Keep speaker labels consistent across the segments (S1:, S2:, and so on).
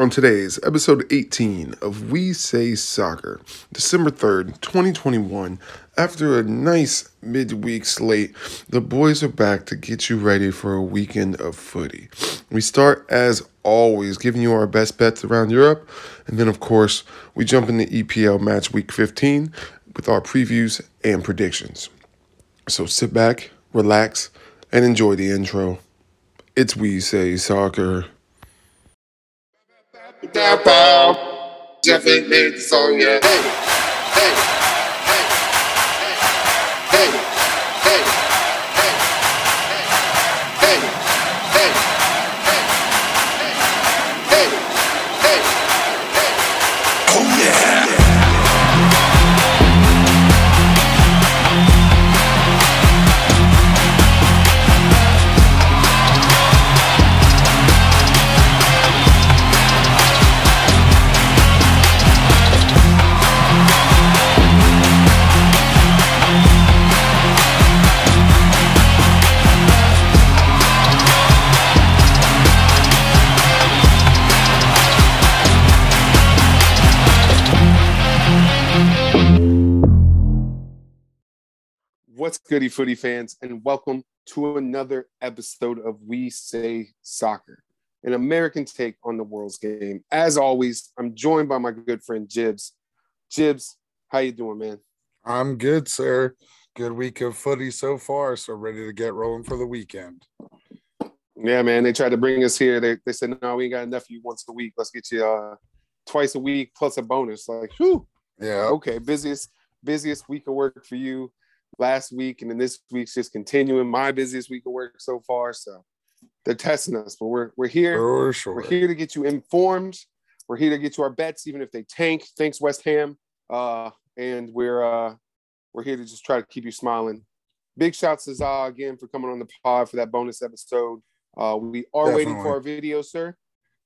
S1: on today's episode 18 of We Say Soccer, December 3rd, 2021. After a nice midweek slate, the boys are back to get you ready for a weekend of footy. We start, as always, giving you our best bets around Europe, and then, of course, we jump into EPL match week 15 with our previews and predictions. So sit back, relax, and enjoy the intro. It's We Say Soccer.
S2: That ball definitely the song, yeah.
S3: Hey. Goody footy fans, and welcome to another episode of We Say Soccer, an American take on the world's game. As always, I'm joined by my good friend Jibs. Jibs, how you doing, man?
S4: I'm good, sir. Good week of footy so far, so ready to get rolling for the weekend.
S3: Yeah, man. They tried to bring us here. They, they said, no, we ain't got enough of you once a week. Let's get you uh, twice a week plus a bonus. Like, whew.
S4: Yeah.
S3: Okay, busiest busiest week of work for you last week, and then this week's just continuing my busiest week of work so far. So they're testing us, but we're we're here.
S4: Sure.
S3: We're here to get you informed. We're here to get you our bets, even if they tank. Thanks, West Ham. Uh, and we're uh, we're here to just try to keep you smiling. Big shouts to Zah again for coming on the pod for that bonus episode. Uh, we are waiting for our video, sir.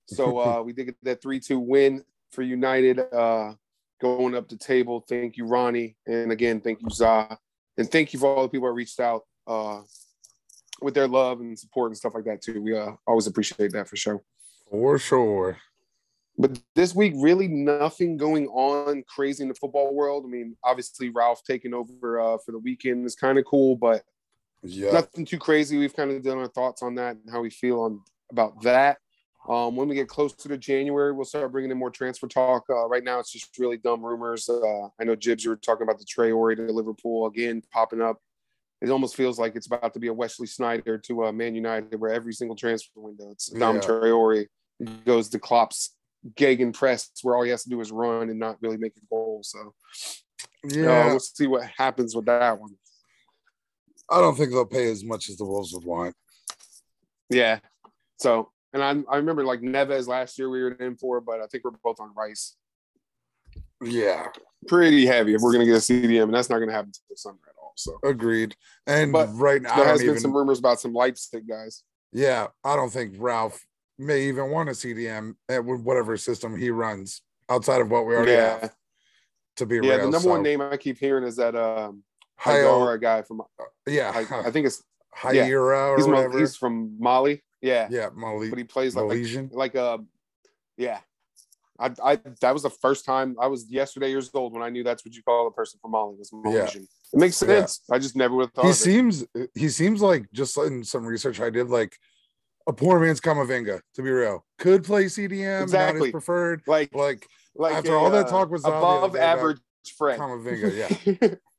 S3: So uh, we did get that three-two win for United. Uh, going up the table. Thank you, Ronnie, and again, thank you, Zah, and thank you for all the people that reached out uh, with their love and support and stuff like that too. We uh, always appreciate that for sure.
S4: For sure.
S3: But this week, really nothing going on crazy in the football world. I mean, obviously Ralph taking over uh, for the weekend is kind of cool, but
S4: Yeah.
S3: nothing too crazy. We've kind of done our thoughts on that and how we feel on about that. Um, when we get closer to January, we'll start bringing in more transfer talk. Uh, right now, it's just really dumb rumors. Uh, I know Jibs, you were talking about the Traore to Liverpool again popping up. It almost feels like it's about to be a Wesley Sneijder to uh, Man United, where every single transfer window, it's Dom
S4: Yeah.
S3: Traore goes to Klopp's Gegen press, where all he has to do is run and not really make a goal. So uh,
S4: Yeah.
S3: we'll see what happens with that one.
S4: I don't think they'll pay as much as the Wolves would want.
S3: Yeah. So, and I, I remember like Neves last year we were in for, but I think we're both on Rice.
S4: Yeah.
S3: Pretty heavy if we're going to get a CDM, and that's not going to happen until summer at all. So,
S4: Agreed. And
S3: But
S4: right now,
S3: there has been
S4: even,
S3: some rumors about some Leipzig guys.
S4: yeah, I don't think Ralph may even want a CDM at whatever system he runs outside of what we already
S3: Yeah.
S4: have to be
S3: Yeah.
S4: real.
S3: The number
S4: so,
S3: one name I keep hearing is that um, guy from,
S4: yeah,
S3: I, I think it's, yeah.
S4: Hayira or
S3: he's,
S4: whatever.
S3: he's from Mali. Yeah.
S4: yeah, Mali,
S3: But he plays like, like,
S4: Malaysian.
S3: like uh, yeah. I, I that was the first time I was yesterday years old when I knew that's what you call a person from Mali was Malaysian. It makes
S4: Yeah.
S3: sense. I just never would have thought.
S4: he
S3: of it.
S4: seems he seems like just in some research I did like a poor man's Camavinga to be real could play CDM not
S3: Exactly.
S4: his preferred
S3: like
S4: like
S3: like
S4: after
S3: a,
S4: all that
S3: uh,
S4: talk was out the other
S3: above average Fred.
S4: Camavinga yeah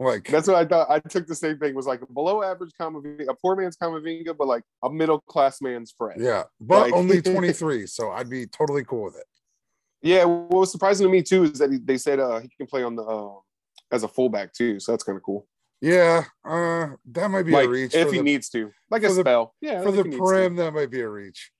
S4: like
S3: That's what I thought. I took the same thing. Was like a below average Camavinga, a poor man's Camavinga, but like a middle class man's Fred.
S4: yeah but
S3: Like-
S4: only 23 so I'd be totally cool with it
S3: Yeah, what was surprising to me too is that he, they said uh, he can play on the uh, as a fullback too, so that's kind of cool.
S4: yeah uh that might be
S3: like
S4: a reach
S3: if he
S4: the,
S3: needs to, like a
S4: the-
S3: spell. yeah,
S4: for the
S3: he
S4: prim that might be a reach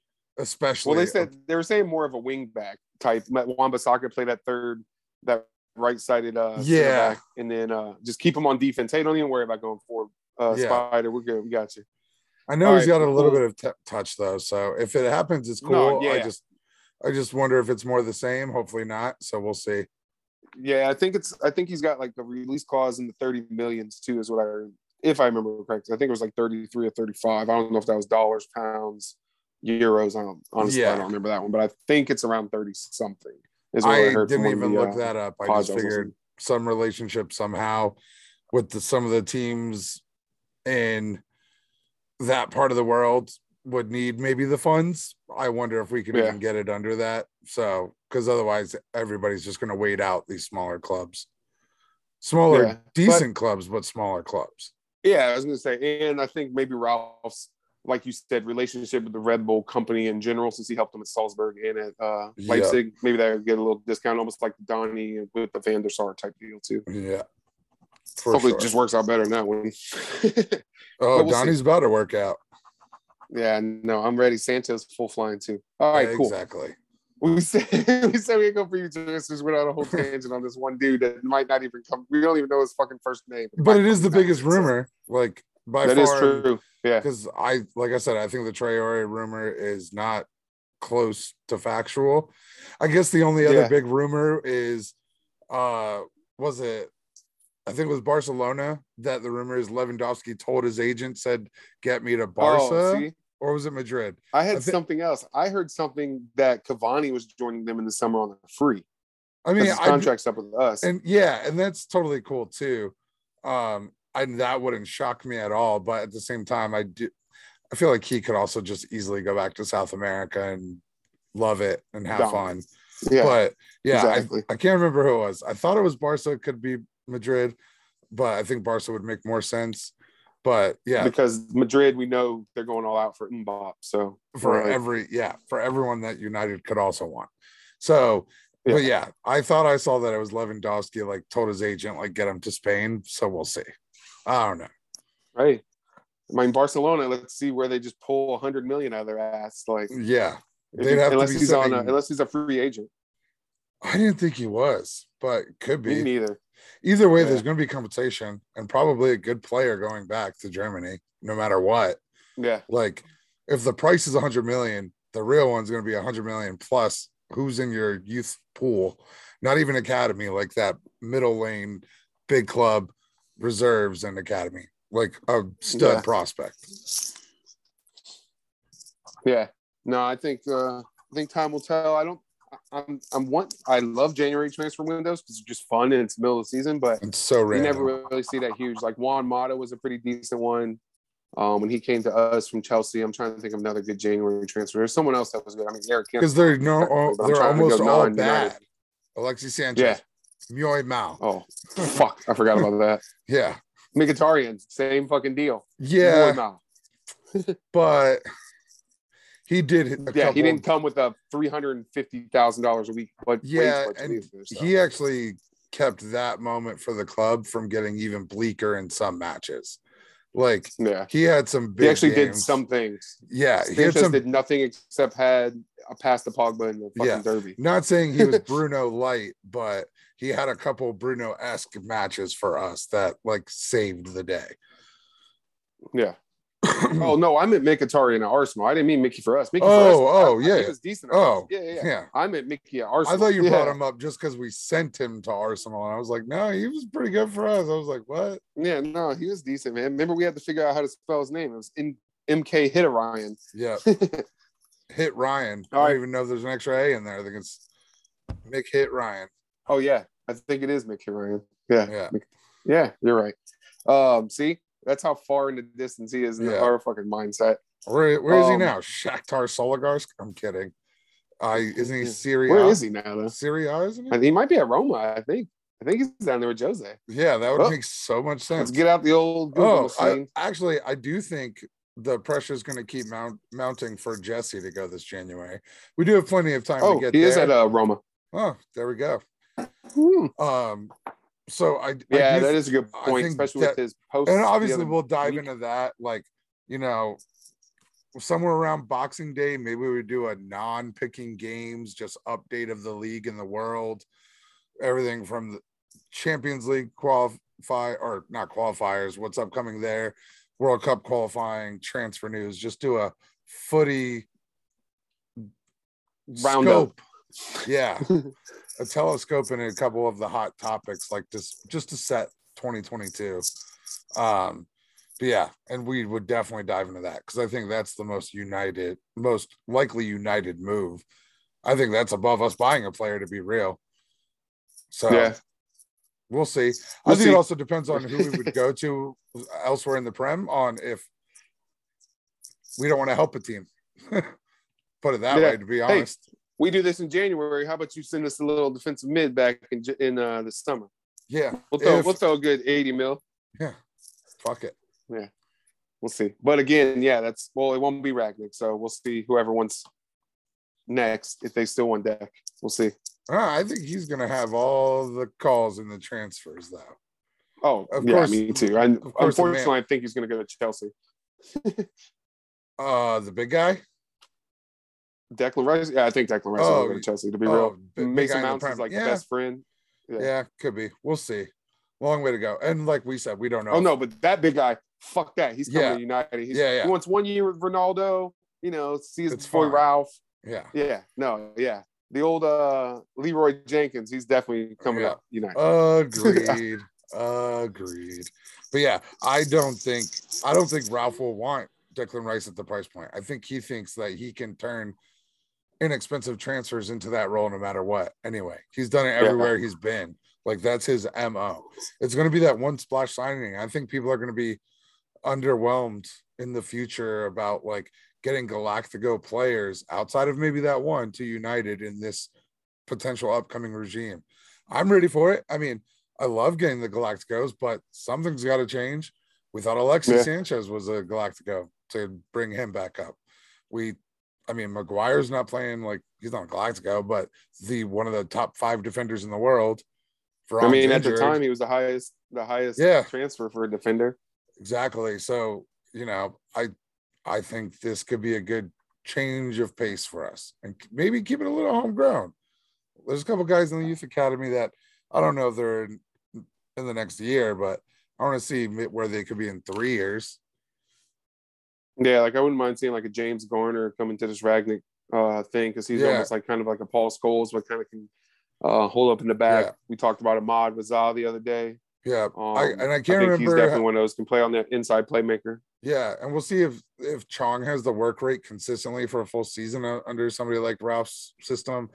S4: especially
S3: Well, they said they were saying more of a wing back type. Wan-Bissaka play that third, that right sided uh
S4: Yeah.
S3: back, and then uh just keep him on defense. Hey, don't even worry about going forward. Uh,
S4: Yeah.
S3: Spider, we're good. We got you.
S4: I know
S3: All
S4: he's
S3: right,
S4: got a little
S3: cool.
S4: bit of t- touch though, so if it happens, it's cool.
S3: No,
S4: I just, I just wonder if it's more the same. Hopefully not. So we'll see.
S3: Yeah, I think it's. I think he's got like the release clause in the thirty millions too, is what I heard. If I remember correctly, I think it was like thirty three or thirty five. I don't know if that was dollars, pounds. euros. I don't, honestly,
S4: Yeah.
S3: I don't remember that one, but I think it's around 30 something. Is what I,
S4: I didn't even
S3: the,
S4: look
S3: uh,
S4: that up. I just figured some relationship somehow with the, some of the teams in that part of the world would need maybe the funds. I wonder if we can
S3: Yeah.
S4: even get it under that. So, because otherwise, everybody's just going to wait out these smaller clubs, smaller,
S3: Yeah, but-
S4: decent clubs, but smaller clubs.
S3: Yeah, I was gonna say, and I think maybe Ralph's, like you said, relationship with the Red Bull company in general, since he helped them at Salzburg and at uh,
S4: Yeah.
S3: Leipzig, maybe they get a little discount, almost like Donnie with the Van der Sar type deal too.
S4: Yeah.
S3: Hopefully,
S4: sure.
S3: it just works out better than that one.
S4: oh,
S3: we'll
S4: Donnie's about to work out.
S3: yeah, no, I'm ready. Santos full flying too. All right, cool.
S4: Exactly.
S3: We said we said we go for you just went on a whole tangent on this one dude that might not even come. We don't even know his fucking first name.
S4: But it
S3: might
S4: the biggest rumor, like by
S3: That
S4: far.
S3: is true. Yeah,
S4: because I, like I said, I think the Traore rumor is not close to factual. I guess the only other
S3: Yeah.
S4: big rumor is, uh, was it? I think it was Barcelona that the rumor is Lewandowski told his agent said, "Get me to Barca,"
S3: Oh,
S4: or was it Madrid?
S3: I had
S4: I thi-
S3: something else. I heard something that Cavani was joining them in the summer on a free.
S4: I
S3: I
S4: mean,
S3: his
S4: I,
S3: contract's up with us.
S4: and yeah, and that's totally cool too. Um, and that wouldn't shock me at all. But at the same time, I do. I feel like he could also just easily go back to South America and love it and have
S3: Dominate.
S4: fun.
S3: yeah,
S4: But yeah, I-
S3: exactly.
S4: I, can't remember who it was. I thought it was Barca, it could be Madrid, but I think Barca would make more sense. But yeah,
S3: because Madrid, we know they're going all out for Mbappe. So
S4: for
S3: right.
S4: every yeah, for everyone that United could also want. So
S3: Yeah.
S4: but yeah, I thought I saw that it was Lewandowski like told his agent like get him to Spain. So we'll see. I don't know.
S3: right. I mean, Barcelona. Let's see where they just pull a hundred million out of their ass. Like,
S4: Yeah. They'd
S3: he-
S4: have to
S3: unless
S4: be
S3: he's on, a, unless he's a free agent.
S4: I didn't think he was, but could
S3: Me
S4: be.
S3: neither.
S4: Either way,
S3: Yeah.
S4: there's going to be compensation and probably a good player going back to Germany, no matter what.
S3: Yeah,
S4: Like, if the price is 100 million, the real one's going to be 100 million plus. Who's in your youth pool? Not even academy, like that middle lane, big club, reserves, and academy, like a stud
S3: Yeah.
S4: prospect.
S3: yeah. No, I think uh, I think time will tell. I don't. I'm I'm one. I love January transfer windows because it's just fun and it's the middle of the season. But
S4: It's so
S3: you never really see that huge. Like Juan Mata was a pretty decent one. Um, when he came to us from Chelsea, I'm trying to think of another good January transfer. There's someone else that was good. I mean, Eric
S4: because they're no,
S3: I'm
S4: they're almost all bad. Alexis Sanchez,
S3: Yeah.
S4: Mjoy Mao,
S3: Oh, fuck! I forgot about that.
S4: yeah,
S3: Mkhitaryan, same fucking deal.
S4: yeah, but he did.
S3: yeah,
S4: couple,
S3: he didn't come with a three hundred and fifty thousand dollars a week. But
S4: Yeah, and he actually kept that moment for the club from getting even bleaker in some matches. Like
S3: yeah,
S4: he had some big.
S3: he actually did
S4: games.
S3: some things.
S4: Yeah, he had some.
S3: did nothing except had a pass to Pogba in the fucking
S4: Yeah.
S3: derby.
S4: Not saying he was Bruno light, but he had a couple Bruno esque matches for us that like saved the day.
S3: Yeah. oh no, I meant Mkhitaryan at Arsenal. I didn't mean Mickey for us. Mickey for
S4: Oh,
S3: us,
S4: oh,
S3: I- I
S4: yeah.
S3: it was decent.
S4: Oh,
S3: yeah, yeah, yeah. I meant Mickey at Arsenal.
S4: I thought you
S3: yeah.
S4: brought him up just because we sent him to Arsenal, and I was like, no, he was pretty good for us. I was like, what?
S3: Yeah, no, he was decent, man. Remember, we had to figure out how to spell his name. It was in MK Hitterian.
S4: Yeah, hit Ryan. I don't
S3: right.
S4: even know if there's an extra A in there. I think it's Mick hit Ryan.
S3: Oh yeah, I think it is Mick Hitterian. Yeah,
S4: Yeah.
S3: yeah, you're right. Um, see, that's how far in the distance he is in
S4: Yeah.
S3: our fucking mindset.
S4: Where where is he
S3: Um,
S4: now? Shakhtar Solidarsk? I'm kidding. Uh, isn't he.
S3: Serie
S4: A?
S3: Where is he now, though?
S4: Serie A, isn't he?
S3: He might be at Roma. I think. I think he's down there with Jose.
S4: Yeah, that would
S3: Oh.
S4: make so much
S3: Let's
S4: sense.
S3: get out the old Google
S4: Oh, I, actually, I do think the pressure is going to keep mount, mounting for Jesse to go this January. We do have plenty of time
S3: oh,
S4: to get
S3: he
S4: there.
S3: is at uh, Roma.
S4: oh, there we go.
S3: Hmm.
S4: Um, so I I
S3: Yeah,
S4: do
S3: that
S4: th-
S3: is a good
S4: I
S3: point,
S4: think
S3: especially
S4: that-
S3: with his post.
S4: and obviously we'll dive into that. Like you know, somewhere around Boxing Day, maybe we do a non-picking games, just update of the league and the world, everything from the Champions League qualify or not qualifiers, what's upcoming there, World Cup qualifying, transfer news. Just do a footy
S3: roundup.
S4: scope. Yeah, a telescope and a couple of the hot topics, like just just to set 2022. Um, But yeah, and we would definitely dive into that because I think that's the most united, most likely united move. I think that's above us buying a player to be real. So
S3: Yeah.
S4: we'll see. I
S3: We'll
S4: think
S3: see.
S4: it also depends on who we would go to elsewhere in the Prem on if we don't want to help a team. Put it that
S3: Yeah.
S4: way, to be
S3: Hey,
S4: honest.
S3: We do this in January. How about you send us a little defensive mid back in in uh, the summer?
S4: yeah.
S3: We'll throw
S4: if-
S3: we'll throw a good eighty mil.
S4: yeah. Fuck it.
S3: Yeah, we'll see. But again, yeah, that's well, it won't be Rangnick, so we'll see whoever wants next if they still want deck. We'll see.
S4: Ah, I think he's gonna have all the calls in the transfers though.
S3: Oh,
S4: Of
S3: yeah,
S4: course-
S3: me too. I, unfortunately, I think he's going to go to Chelsea.
S4: Uh the big guy?
S3: Declan Rice, yeah, I think Declan Rice
S4: Oh,
S3: will go to Chelsea. To be
S4: oh,
S3: real, Mason Mount is like
S4: Yeah.
S3: the best friend.
S4: Yeah.
S3: Yeah.
S4: could be. We'll see. Long way to go. And like we said, we don't know.
S3: Oh no, but that big guy, fuck that. He's coming
S4: Yeah.
S3: to United. He's,
S4: Yeah, yeah.
S3: He wants one year with Ronaldo. You know, see his
S4: It's
S3: boy
S4: fine.
S3: Ralph.
S4: Yeah.
S3: Yeah, no, yeah. The old uh Leroy Jenkins, he's definitely coming
S4: Yeah.
S3: up United.
S4: Agreed. Agreed. But yeah, I don't think I don't think Ralph will want Declan Rice at the price point. I think he thinks that he can turn inexpensive transfers into that role no matter what. Anyway, he's done it
S3: Yeah.
S4: everywhere he's been. Like that's his MO. It's going to be that one splash signing. I think people are going to be underwhelmed in the future about like getting Galactico players outside of maybe that one to United in this potential upcoming regime. I'm ready for it. I mean, I love getting the Galacticos, but something's got to change. We thought Alexis
S3: Yeah.
S4: Sanchez was a Galactico to bring him back up. We, I mean, Maguire's not playing like he's not Galactico, but the one of the top five defenders in the world. For
S3: I mean, at the time, he was the highest, the highest
S4: Yeah.
S3: transfer for a defender.
S4: exactly. So you know, I, I think this could be a good change of pace for us, and maybe keep it a little homegrown. There's a couple guys in the youth academy that I don't know if they're in, in the next year, but I want to see where they could be in three years.
S3: Yeah, like I wouldn't mind seeing like a James Garner come into this Rangnick uh thing because he's
S4: Yeah.
S3: almost like kind of like a Paul Scholes, but kind of can uh hold up in the back.
S4: Yeah.
S3: We talked about Ahmad Wazal the other day.
S4: Yeah,
S3: Um,
S4: I, and I
S3: I
S4: can't
S3: think he's
S4: remember.
S3: definitely one of those can play on the inside playmaker.
S4: Yeah, and we'll see if if Chong has the work rate consistently for a full season under somebody like Ralph's system,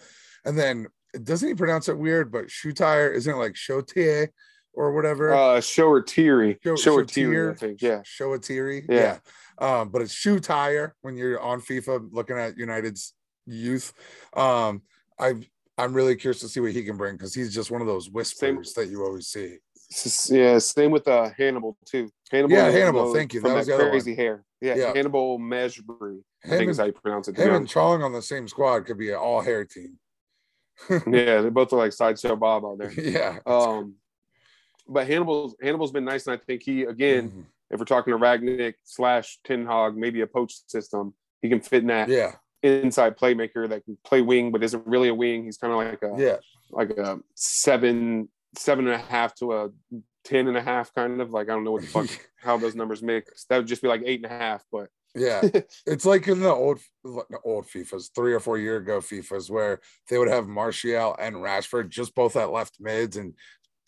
S4: and then doesn't he pronounce it weird? But Shutire isn't it like Shotier or whatever?
S3: Uh Shower Teary.
S4: Show-
S3: Shower
S4: Shotier?
S3: Teary, I think. Yeah.
S4: Shoatiri.
S3: Yeah.
S4: Yeah. Um, but it's shoe tire when you're on FIFA looking at United's youth. Um, I I'm really curious to see what he can bring because he's just one of those whispers that you always see.
S3: Yeah, same with uh Hannibal too. Hannibal,
S4: Yeah, Hannibal, thank you. That
S3: that,
S4: was the other
S3: crazy hair. Yeah,
S4: Yeah.
S3: Hannibal Meshbury. I
S4: Him
S3: think is
S4: and,
S3: how you pronounce it. be
S4: and. Chong on the same squad could be an all hair team.
S3: yeah, they both look like sideshow Bob out there.
S4: yeah.
S3: Um, but Hannibal's Hannibal's been nice, and I think he again,
S4: Mhm.
S3: if we're talking to Rangnick slash Ten Hag, maybe a poach system, he can fit in that
S4: Yeah.
S3: inside playmaker that can play wing, but isn't really a wing. He's kind of like a
S4: Yeah.
S3: like a seven seven and a half to a ten and a half kind of like I don't know what the fuck how those numbers mix. That would just be like eight and a half, but
S4: Yeah, it's like in the old the old FIFA's three or four year ago FIFA's where they would have Martial and Rashford just both at left mids and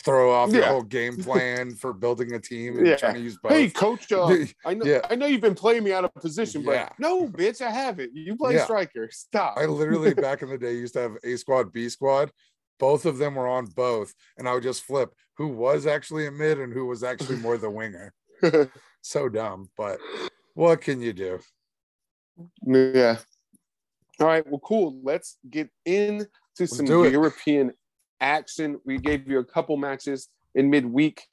S4: throw off the
S3: Yeah.
S4: whole game plan for building a team and
S3: Yeah.
S4: trying to use both.
S3: hey, coach, uh, I know
S4: Yeah.
S3: I know you've been playing me out of position, but
S4: Yeah.
S3: no, bitch, I haven't. You play striker. Stop.
S4: I literally back in the day used to have A squad, B squad. Both of them were on both, and I would just flip who was actually a mid and who was actually more the winger. So dumb, but what can you do?
S3: Yeah. All right. Well, cool. Let's get into some
S4: do it.
S3: European action. We gave you a couple matches in midweek.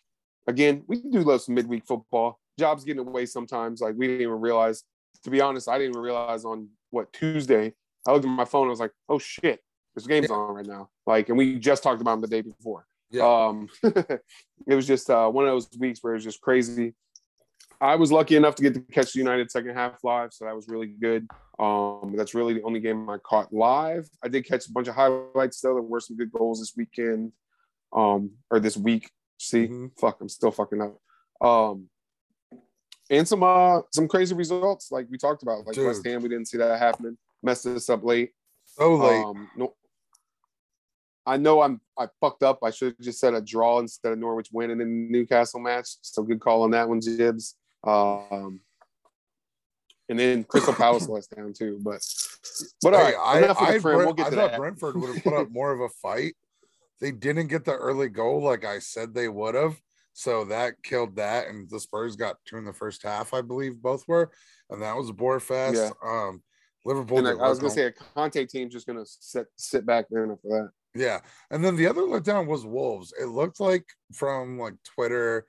S3: Again, we do love some midweek football. Jobs getting away sometimes. Like we didn't even realize. To be honest, I didn't even realize on what Tuesday. I looked at my phone. I was like, "Oh shit, this game's on right now." Like, and we just talked about them the day before.
S4: Yeah.
S3: Um, it was just uh, one of those weeks where it was just crazy. I was lucky enough to get to catch the United second half live, so that was really good. Um, that's really the only game I caught live. I did catch a bunch of highlights though. There were some good goals this weekend, um, or this week. See,
S4: Mhm.
S3: fuck, I'm still fucking up. Um, and some uh some crazy results like we talked about, like
S4: Dude.
S3: West Ham. We didn't see that happening. Messed us up late.
S4: So late.
S3: Um, no, I know I'm I fucked up. I should have just said a draw instead of Norwich winning in the Newcastle match. So good call on that one, Jibs. Um, and then Crystal Palace let down too. But but all right, enough
S4: I. Brent-
S3: We'll
S4: I
S3: to
S4: thought. Brentford would have put up more of a fight. They didn't get the early goal like I said they would have. So that killed that. And the Spurs got two in the first half, I believe both were. And that was a bore fest.
S3: Yeah.
S4: Um, Liverpool.
S3: And I, I was gonna say a Conte team's just gonna sit sit back there for that.
S4: Yeah. And then the other letdown was Wolves. It looked like from like Twitter,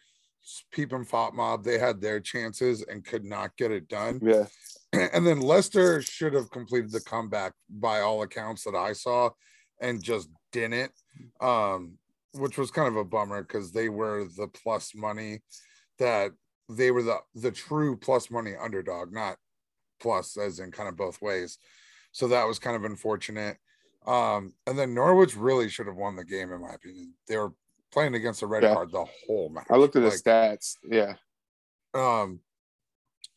S4: Peep and Fop Mob, they had their chances and could not get it done.
S3: Yeah,
S4: and then Leicester should have completed the comeback by all accounts that I saw and just didn't. Um, which was kind of a bummer because they were the plus money that they were the the true plus money underdog, not plus as in kind of both ways. So that was kind of unfortunate. Um, and then Norwich really should have won the game, in my opinion. They were playing against a red
S3: Yeah.
S4: card the whole match.
S3: I looked at the stats. Yeah,
S4: um,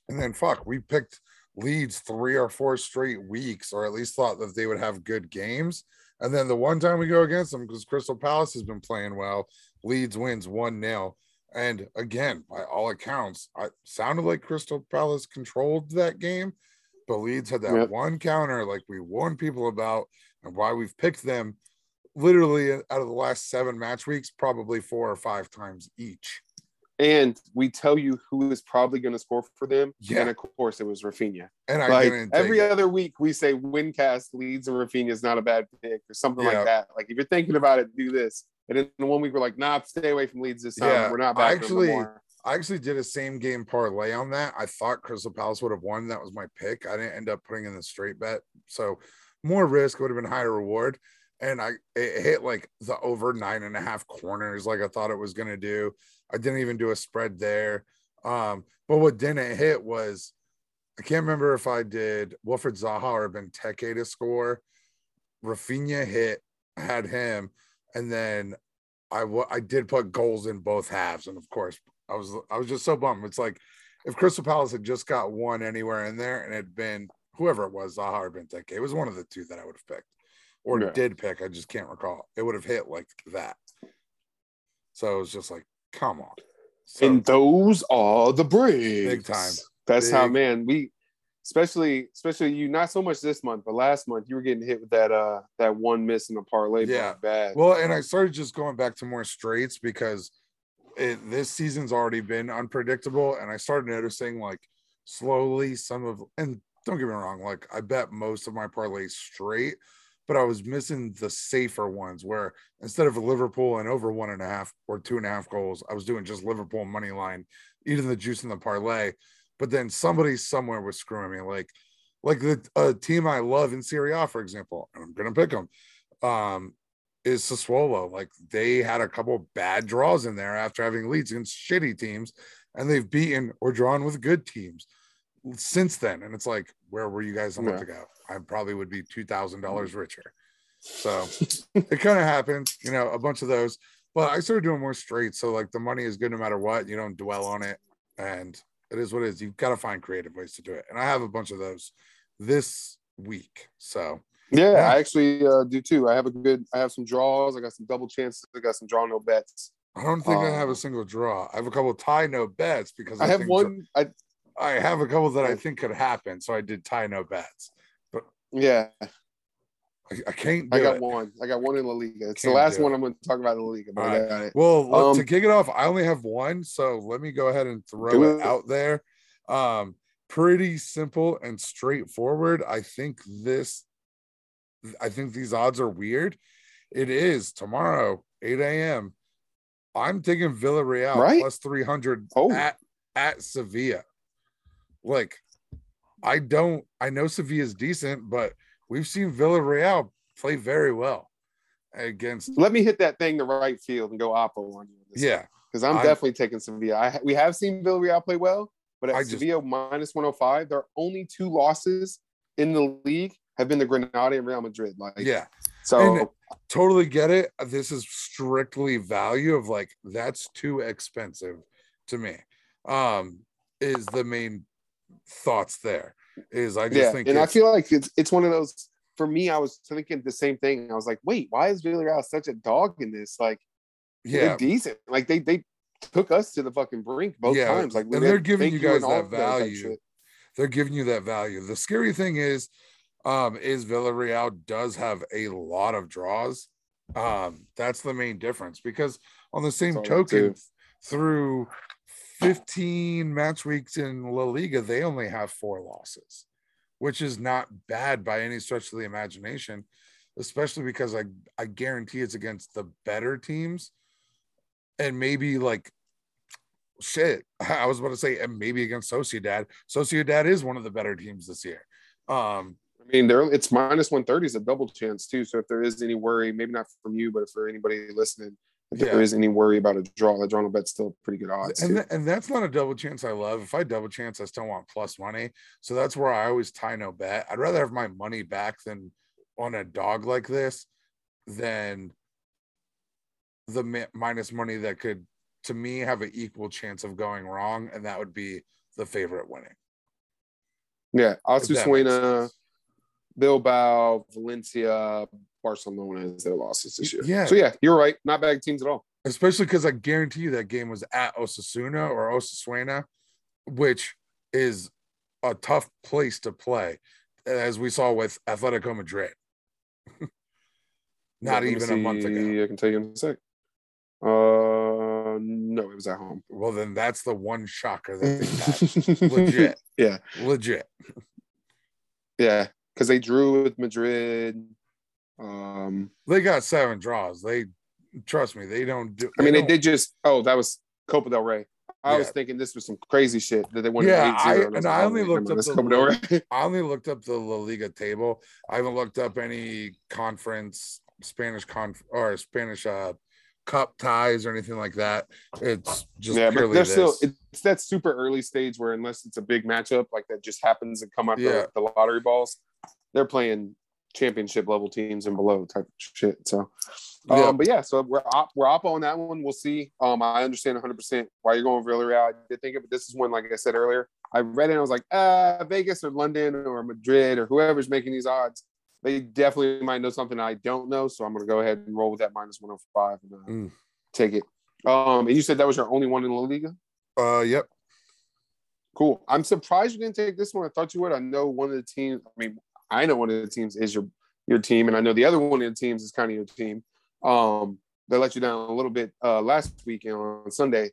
S4: and then fuck, we picked Leeds three or four straight weeks, or at least thought that they would have good games. And then the one time we go against them, because Crystal Palace has been playing well, Leeds wins 1 0. And again, by all accounts, I sounded like Crystal Palace controlled that game, but Leeds had that
S3: Yep.
S4: one counter, like we warned people about, and why we've picked them literally out of the last seven match weeks, probably four or five times each.
S3: and we tell you who is probably gonna score for them.
S4: Yeah.
S3: and of course it was Raphinha.
S4: And I
S3: like
S4: didn't
S3: every
S4: it.
S3: other week we say Wincast Leeds and Raphinha is not a bad pick or something
S4: Yeah.
S3: like that. Like if you're thinking about it, do this. And then the one week we're like, nah, stay away from Leeds this time.
S4: Yeah,
S3: we're not
S4: I actually- I actually did a same game parlay on that. I thought Crystal Palace would have won. That was my pick. I didn't end up putting in the straight bet. So more risk would have been higher reward. And I it hit like the over nine and a half corners, like I thought it was gonna do. I didn't even do a spread there. Um, but what didn't hit was I can't remember if I did Wilfred Zaha or Benteke to score. Raphinha hit, had him, and then I I did put goals in both halves, and of course I was I was just so bummed. It's like if Crystal Palace had just got one anywhere in there and it had been whoever it was, Zaha or Benteke, it was one of the two that I would have picked or
S3: Yeah.
S4: did pick. I just can't recall. It would have hit like that. So it was just like, come on. So,
S3: and those are the breaks.
S4: Big time.
S3: That's how man we especially especially you not so much this month, but last month you were getting hit with that uh that one miss in the parlay.
S4: Yeah.
S3: bad.
S4: Well, and I started just going back to more straights because it, this season's already been unpredictable, and I started noticing like slowly some of and don't get me wrong, like I bet most of my parlays straight, but I was missing the safer ones where instead of Liverpool and over one and a half or two and a half goals, I was doing just Liverpool money line, eating the juice in the parlay. But then somebody somewhere was screwing me, like like the a team I love in Serie A, for example, and I'm gonna pick them. Um, is Sassuolo. Like they had a couple bad draws in there after having leads against shitty teams, and they've beaten or drawn with good teams since then. And it's like, where were you guys a month
S3: Yeah.
S4: ago? I probably would be two thousand dollars richer. So it kind of happened, you know, a bunch of those. But I started doing more straight. So like the money is good no matter what. You don't dwell on it. And it is what it is. You've got to find creative ways to do it. And I have a bunch of those this week. So
S3: yeah,
S4: yeah.
S3: I actually uh, do too. I have a good I have some draws, I got some double chances, I got some draw no bets.
S4: I don't think I have a single draw. I have a couple tie no bets because
S3: I have
S4: think
S3: one I
S4: I have a couple that I think could happen. So I did tie no bets.
S3: But yeah,
S4: I, I can't do
S3: I got
S4: it.
S3: one. I got one in La Liga. It's
S4: Can't
S3: the last one. I'm going to talk about in La Liga, but
S4: All
S3: I got it.
S4: Well, look, to
S3: Um,
S4: kick it off, I only have one, so let me go ahead and throw it
S3: it.
S4: out there. Um, pretty simple and straightforward. I think this, I think these odds are weird. It is tomorrow, 8 a.m. I'm taking Villarreal
S3: Right?
S4: plus 300
S3: Oh.
S4: at at Sevilla. Like, I don't, I know Sevilla's decent, but we've seen Villarreal play very well against,
S3: Let me hit that thing the right field and go Oppo on you.
S4: yeah.
S3: because I'm
S4: I'm-
S3: definitely taking Sevilla. I, we have seen Villarreal play well, but at
S4: I just-
S3: Sevilla minus 105, their only two losses in the league have been the Granada and Real Madrid. Like,
S4: Yeah.
S3: so
S4: And- totally get it. This is strictly value of like that's too expensive to me. Um, is the main thoughts there. Is I just
S3: yeah,
S4: think
S3: and I feel like it's it's one of those. For me, I was thinking the same thing. I was like, wait, why is Villarreal such a dog in this? Like,
S4: yeah,
S3: decent. Like they they took us to the fucking brink both
S4: Yeah,
S3: times. Like,
S4: and they're giving you guys that value. they're giving you that value. The scary thing is, um, is Villarreal does have a lot of draws. Um, that's the main difference because on the same token, through 15 match weeks in La Liga, they only have four losses, which is not bad by any stretch of the imagination, especially because I, I guarantee it's against the better teams and maybe like shit. I was about to say, and maybe against Sociedad. Sociedad is one of the better teams this year. Um,
S3: I mean, there it's minus 130 is a double chance too. So if there is any worry, maybe not from you, but for anybody listening, if there
S4: Yeah.
S3: is any worry about a draw, the draw on bet's still pretty good odds.
S4: and th- and that's not a double chance I love. If I double chance, I still want plus money. So that's where I always tie no bet. I'd rather have my money back than on a dog like this than the mi- minus money that could, to me, have an equal chance of going wrong, and that would be the favorite winning.
S3: yeah,
S4: if that makes
S3: Osasuna,
S4: sense.
S3: Bilbao, Valencia, Barcelona is their losses this year.
S4: Yeah.
S3: So yeah, you're right. Not bad teams at all.
S4: especially because I guarantee you that game was at Osasuna or Osasuna, which is a tough place to play, as we saw with Atletico Madrid. Not
S3: me
S4: even a month ago.
S3: see. I can tell you in a sec. Uh, no, it was at home.
S4: Well, then that's the one shocker that they. Legit.
S3: Yeah,
S4: Legit.
S3: yeah, because they drew with Madrid. Um,
S4: They got seven draws. They trust me, they don't do.
S3: I mean, they did just. Oh, that was Copa del Rey. I was thinking this was some crazy shit that they won
S4: Yeah,
S3: 8
S4: I-
S3: 0
S4: and I only looked up the
S3: Copa del Rey.
S4: I only looked up the La Liga table. I haven't looked up any conference Spanish conf or Spanish uh cup ties or anything like that. It's just
S3: yeah, but
S4: purely
S3: they're
S4: this.
S3: still. It's that super early stage where unless it's a big matchup like that just happens and come out
S4: Yeah.
S3: the, the lottery balls, they're playing championship level teams and below type of shit. So, um,
S4: Yeah.
S3: but yeah, so we're op, we're up on that one. We'll see. Um, I understand 100 percent why you're going Villarreal. I did think of it. This is one, like I said earlier, I read it. and I was like, uh, Vegas or London or Madrid or whoever's making these odds. They definitely might know something I don't know, so I'm going to go ahead and roll with that minus 105 and uh,
S4: Mm.
S3: take it. Um, and you said that was your only one in La Liga.
S4: uh yep.
S3: Cool. I'm surprised you didn't take this one. I thought you would. I know one of the teams. I mean, I know one of the teams is your your team, and I know the other one of the teams is kind of your team. Um, they let you down a little bit uh, last weekend on Sunday,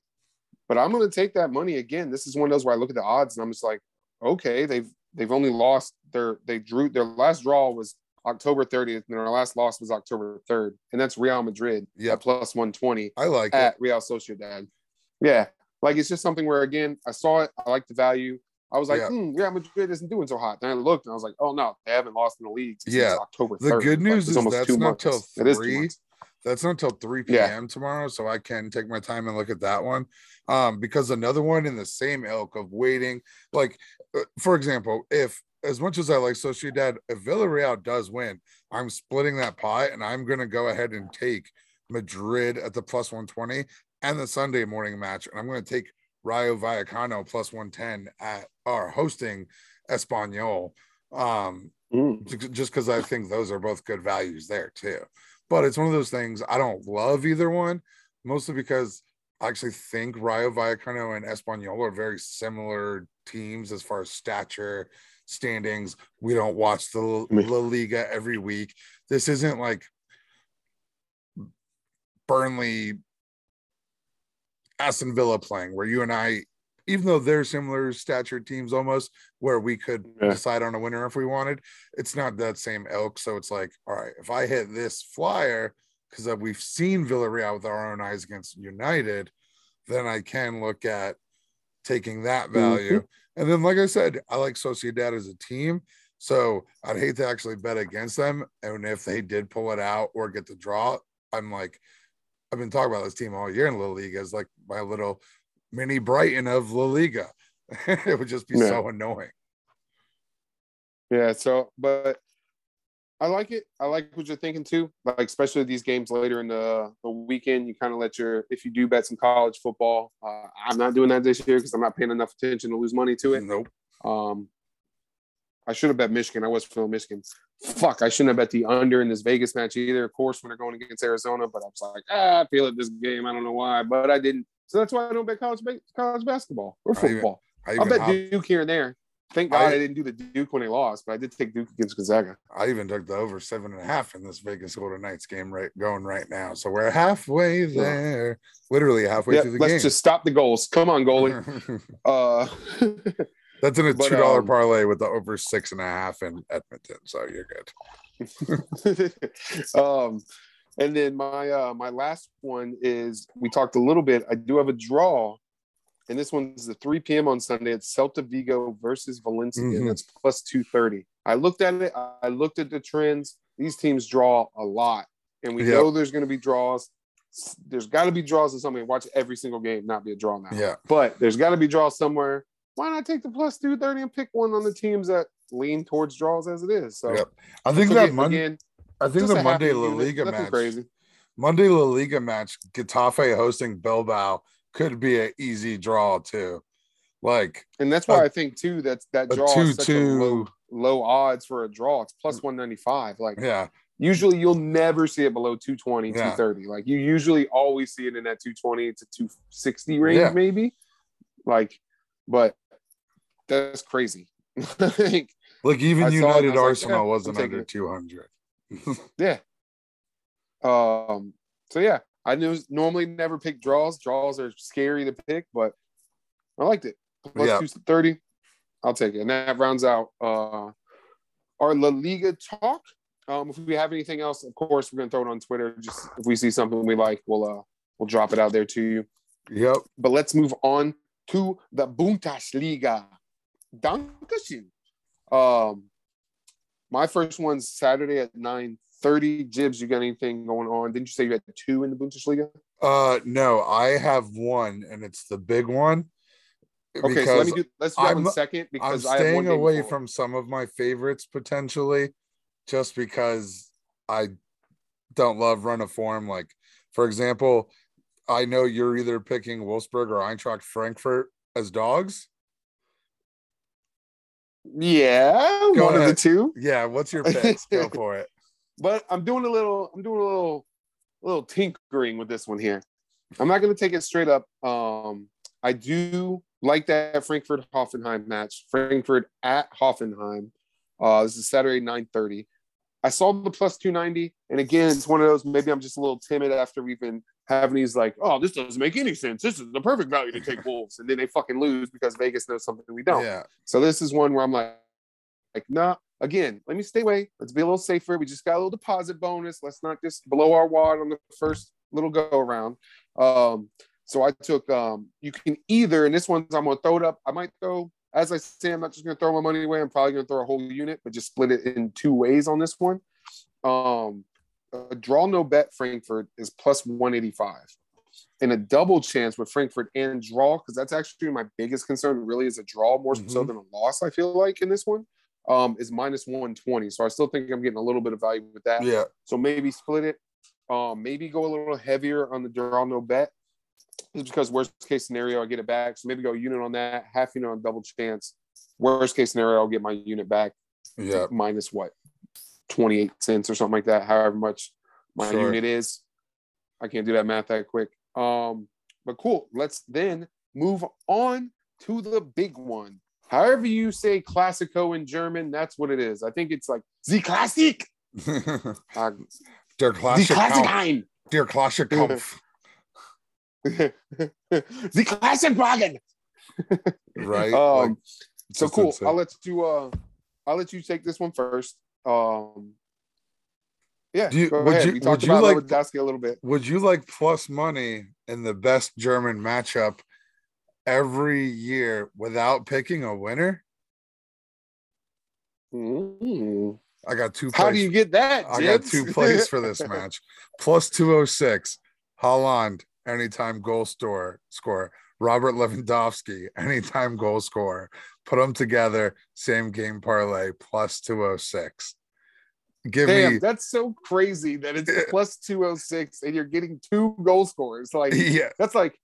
S3: but I'm going to take that money again. This is one of those where I look at the odds and I'm just like, okay, they've they've only lost their they drew their last draw was October 30th, and their last loss was October 3rd, and that's Real Madrid
S4: yeah.
S3: at plus 120
S4: I like it.
S3: at Real Sociedad. Yeah, like it's just something where again I saw it, I like the value. I was like,
S4: Yeah.
S3: hmm, Real Madrid isn't doing so hot. Then I looked and I was like, oh no, they haven't lost in the league since
S4: Yeah.
S3: October.
S4: The good news
S3: it's
S4: is
S3: almost
S4: that's
S3: two
S4: not
S3: months.
S4: till
S3: It is two
S4: three. That's not until 3
S3: Yeah.
S4: p.m. tomorrow, so I can take my time and look at that one. Um, because another one in the same ilk of waiting, like uh, for example, if as much as I like Sociedad, if Villarreal does win, I'm splitting that pie and I'm gonna go ahead and take Madrid at the plus 120 and the Sunday morning match, and I'm gonna take Rayo Vallecano plus 110 at our hosting Espanyol. Um,
S3: Mm.
S4: just because I think those are both good values there too. But it's one of those things I don't love either one, mostly because I actually think Rayo Vallecano and Espanyol are very similar teams as far as stature, standings. We don't watch the La
S3: I mean-
S4: La Liga every week. This isn't like Burnley, Aston Villa playing where you and I, even though they're similar stature teams almost, where we could
S3: Yeah.
S4: decide on a winner if we wanted, it's not that same elk. So it's like, all right, if I hit this flyer, because we've seen Villarreal with our own eyes against United, then I can look at taking that mm-hmm. value. And then, like I said, I like Sociedad as a team. So I'd hate to actually bet against them. And if they did pull it out or get the draw, I'm like, I've been talking about this team all year in La Liga as like my little mini Brighton of La Liga. it would just be
S3: Yeah.
S4: so annoying.
S3: Yeah. So, but I like it. I like what you're thinking too. Like especially these games later in the, the weekend, you kind of let your if you do bet some college football. Uh, I'm not doing that this year because I'm not paying enough attention to lose money to it.
S4: Nope.
S3: Um, I should have bet Michigan. I was feeling Michigan. Fuck, I shouldn't have bet the under in this Vegas match either. Of course, when they're going against Arizona, but I was like, ah, I feel it this game. I don't know why, but I didn't. So that's why I don't bet college college basketball or
S4: I even-
S3: football.
S4: I
S3: I'll bet Duke here and there. Thank God
S4: I-
S3: I, didn't do the Duke when they lost, but I did take Duke against Gonzaga.
S4: I even took the over seven and a half in this Vegas Golden Knights game right going right now. So we're halfway there, literally halfway
S3: Yeah,
S4: through the
S3: let's
S4: game.
S3: just stop the goals. Come on, goalie. Uh,
S4: That's in a two dollar
S3: um,
S4: parlay with the over six and a half in Edmonton. So you're good.
S3: um, and then my uh, my last one is we talked a little bit. I do have a draw, and this one's the 3 p.m. on Sunday. It's Celta Vigo versus Valencia.
S4: Mhm.
S3: That's plus 230. I looked at it. I looked at the trends. These teams draw a lot, and we
S4: Yep.
S3: know there's going to be draws. There's got to be draws in something. Watch every single game, not be a draw now.
S4: Yeah.
S3: But there's got to be draws somewhere. Why not take the plus 230 and pick one on the teams that lean towards draws as it is? So
S4: Yep. I think
S3: so
S4: that
S3: again-
S4: Monday.
S3: again,
S4: I think the Monday La Liga match.
S3: crazy.
S4: Monday La Liga match. Getafe hosting Bilbao could be an easy draw too. Like
S3: And that's why
S4: A-
S3: I think too that that draw is such a low low odds for a draw. It's plus 195. Like
S4: Yeah.
S3: usually you'll never see it below 220,
S4: Yeah.
S3: 230. Like you usually always see it in that 220 to 260 range,
S4: Yeah.
S3: maybe. Like, but that's crazy. like,
S4: Like even
S3: I saw it and
S4: United
S3: was like,
S4: Arsenal
S3: yeah,
S4: wasn't under
S3: it.
S4: 200.
S3: yeah. Um, so yeah, I knew normally never pick draws. Draws are scary to pick, but I liked it. Plus
S4: Yeah.
S3: 230. I'll take it. And that rounds out uh our La Liga talk. Um, if we have anything else, of course, we're gonna throw it on Twitter. Just if we see something we like, we'll uh we'll drop it out there to you.
S4: Yep.
S3: But let's move on to the Bundesliga. Dankeschön. Um, my first one's Saturday at 9.30. Jibs, you got anything going on? Didn't you say you had two in the Bundesliga?
S4: Uh no, I have one and it's the big one.
S3: Okay, so let me do let's do that
S4: I'm-
S3: one second
S4: I'm
S3: because I have one
S4: staying away from some of my favorites potentially, just because I don't love run of form. Like, for example, I know you're either picking Wolfsburg or Eintracht Frankfurt as dogs.
S3: Yeah,
S4: Go
S3: one of the two.
S4: Yeah, what's your picks? Go for it.
S3: But I'm doing a little, I'm doing a little, a little tinkering with this one here. I'm not going to take it straight up. Um, I do like that Frankfurt Hoffenheim match. Frankfurt at Hoffenheim. Uh, this is Saturday 9:30. I saw the plus 290, and again, it's one of those. Maybe I'm just a little timid after we've been having these like, oh, this doesn't make any sense. This is the perfect value to take Wolves, and then they fucking lose because Vegas knows something we don't.
S4: Yeah,
S3: So this is one where I'm like, like, nah. Again, let me stay away. Let's be a little safer. We just got a little deposit bonus. Let's not just blow our wad on the first little go around. Um, so I took um, you can either, and this one's I'm gonna throw it up. I might throw, as I say, I'm not just gonna throw my money away. I'm probably gonna throw a whole unit, but just split it in two ways on this one. Um, a draw no bet Frankfurt is plus 185 and a double chance with Frankfurt and draw because that's actually my biggest concern. Really, is a draw more so
S4: Mhm.
S3: than a loss. I feel like in this one um, is minus one twenty. So I still think I'm getting a little bit of value with that.
S4: yeah,
S3: So maybe split it. Um, maybe go a little heavier on the draw no bet. Just because worst case scenario, I get it back. So maybe go unit on that, half unit on double chance. Worst case scenario, I'll get my unit back
S4: yeah.
S3: minus what 28 cents or something like that however much my
S4: Sure.
S3: unit is i can't do that math that quick um but cool let's then move on to the big one however you say classico in german that's what it is i think it's like the classic uh,
S4: Der
S3: the
S4: Classic
S3: classic
S4: Der Classic Kampf.
S3: the classic wagon
S4: Right?
S3: um
S4: Like,
S3: so cool
S4: insane.
S3: i'll let you uh i'll let you take this one first um yeah
S4: Do you- would
S3: ahead.
S4: you-
S3: we talked
S4: would you
S3: about
S4: like-
S3: Lewandowski a little bit
S4: Would you like plus money in the best German matchup every year without picking a winner? I got two.
S3: how do you get that
S4: I got two plays for this match. Plus 206. Haaland, anytime goal store score. Robert Lewandowski, anytime goal scorer. Put them together, same game parlay, plus 206. Give
S3: Damn,
S4: me,
S3: that's so crazy that it's plus 206 and you're getting two goal scorers. Like
S4: yeah,
S3: that's like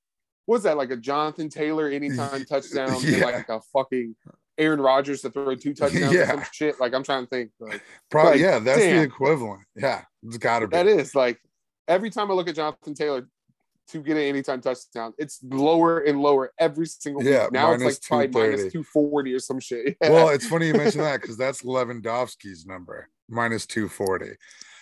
S3: what's that like a Jonathan Taylor anytime touchdown
S4: Yeah.
S3: like a fucking Aaron Rodgers to throw two touchdowns
S4: Yeah.
S3: or some shit. Like I'm trying to think. Like,
S4: probably,
S3: like,
S4: yeah, that's
S3: damn.
S4: the equivalent. Yeah, it's got to be.
S3: that is like every time I look at Jonathan Taylor to get an anytime touchdown. It's lower and lower every single
S4: Yeah,
S3: week. Now it's like probably minus 240 or some shit.
S4: Well, it's funny you mentioned that because that's Lewandowski's number, minus 240.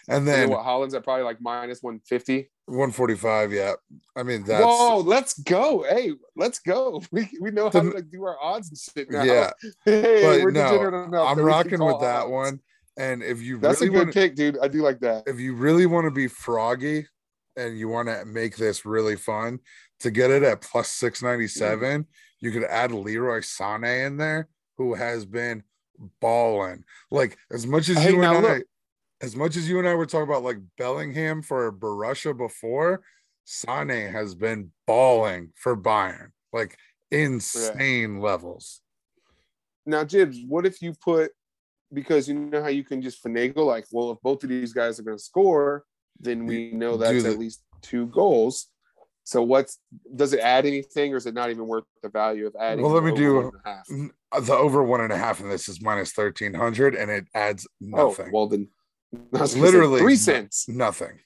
S4: And then
S3: then what Haaland's at probably like minus 150.
S4: 145. Yeah. I mean, that's
S3: Whoa, let's go. Hey, let's go. We, we know how
S4: The-
S3: to like, do our odds and shit now.
S4: yeah.
S3: Hey,
S4: But
S3: we're
S4: no,
S3: enough
S4: I'm
S3: that we can
S4: rocking with that
S3: odds.
S4: one. And if you
S3: That's
S4: really
S3: a good
S4: want
S3: pick, dude. I do like that.
S4: if you really want to be froggy and you want to make this really fun, to get it at plus 697, mm-hmm. you could add Leroy Sané in there, who has been balling. Like as much as
S3: Hey,
S4: you and I, as much as you and I were talking about like Bellingham for Borussia before, Sane has been balling for Bayern, like insane levels.
S3: Now, Jibs, what if you put because you know how you can just finagle like, well, if both of these guys are going to score, then we know that's
S4: the-
S3: at least two goals. So what's does it add anything, or is it not even worth the value of adding?
S4: Well, let me do-
S3: one half?
S4: Uh, the over one and a half in this is minus 1300 and it adds
S3: Oh,
S4: nothing.
S3: well then, I was gonna say
S4: Literally
S3: three cents.
S4: nothing.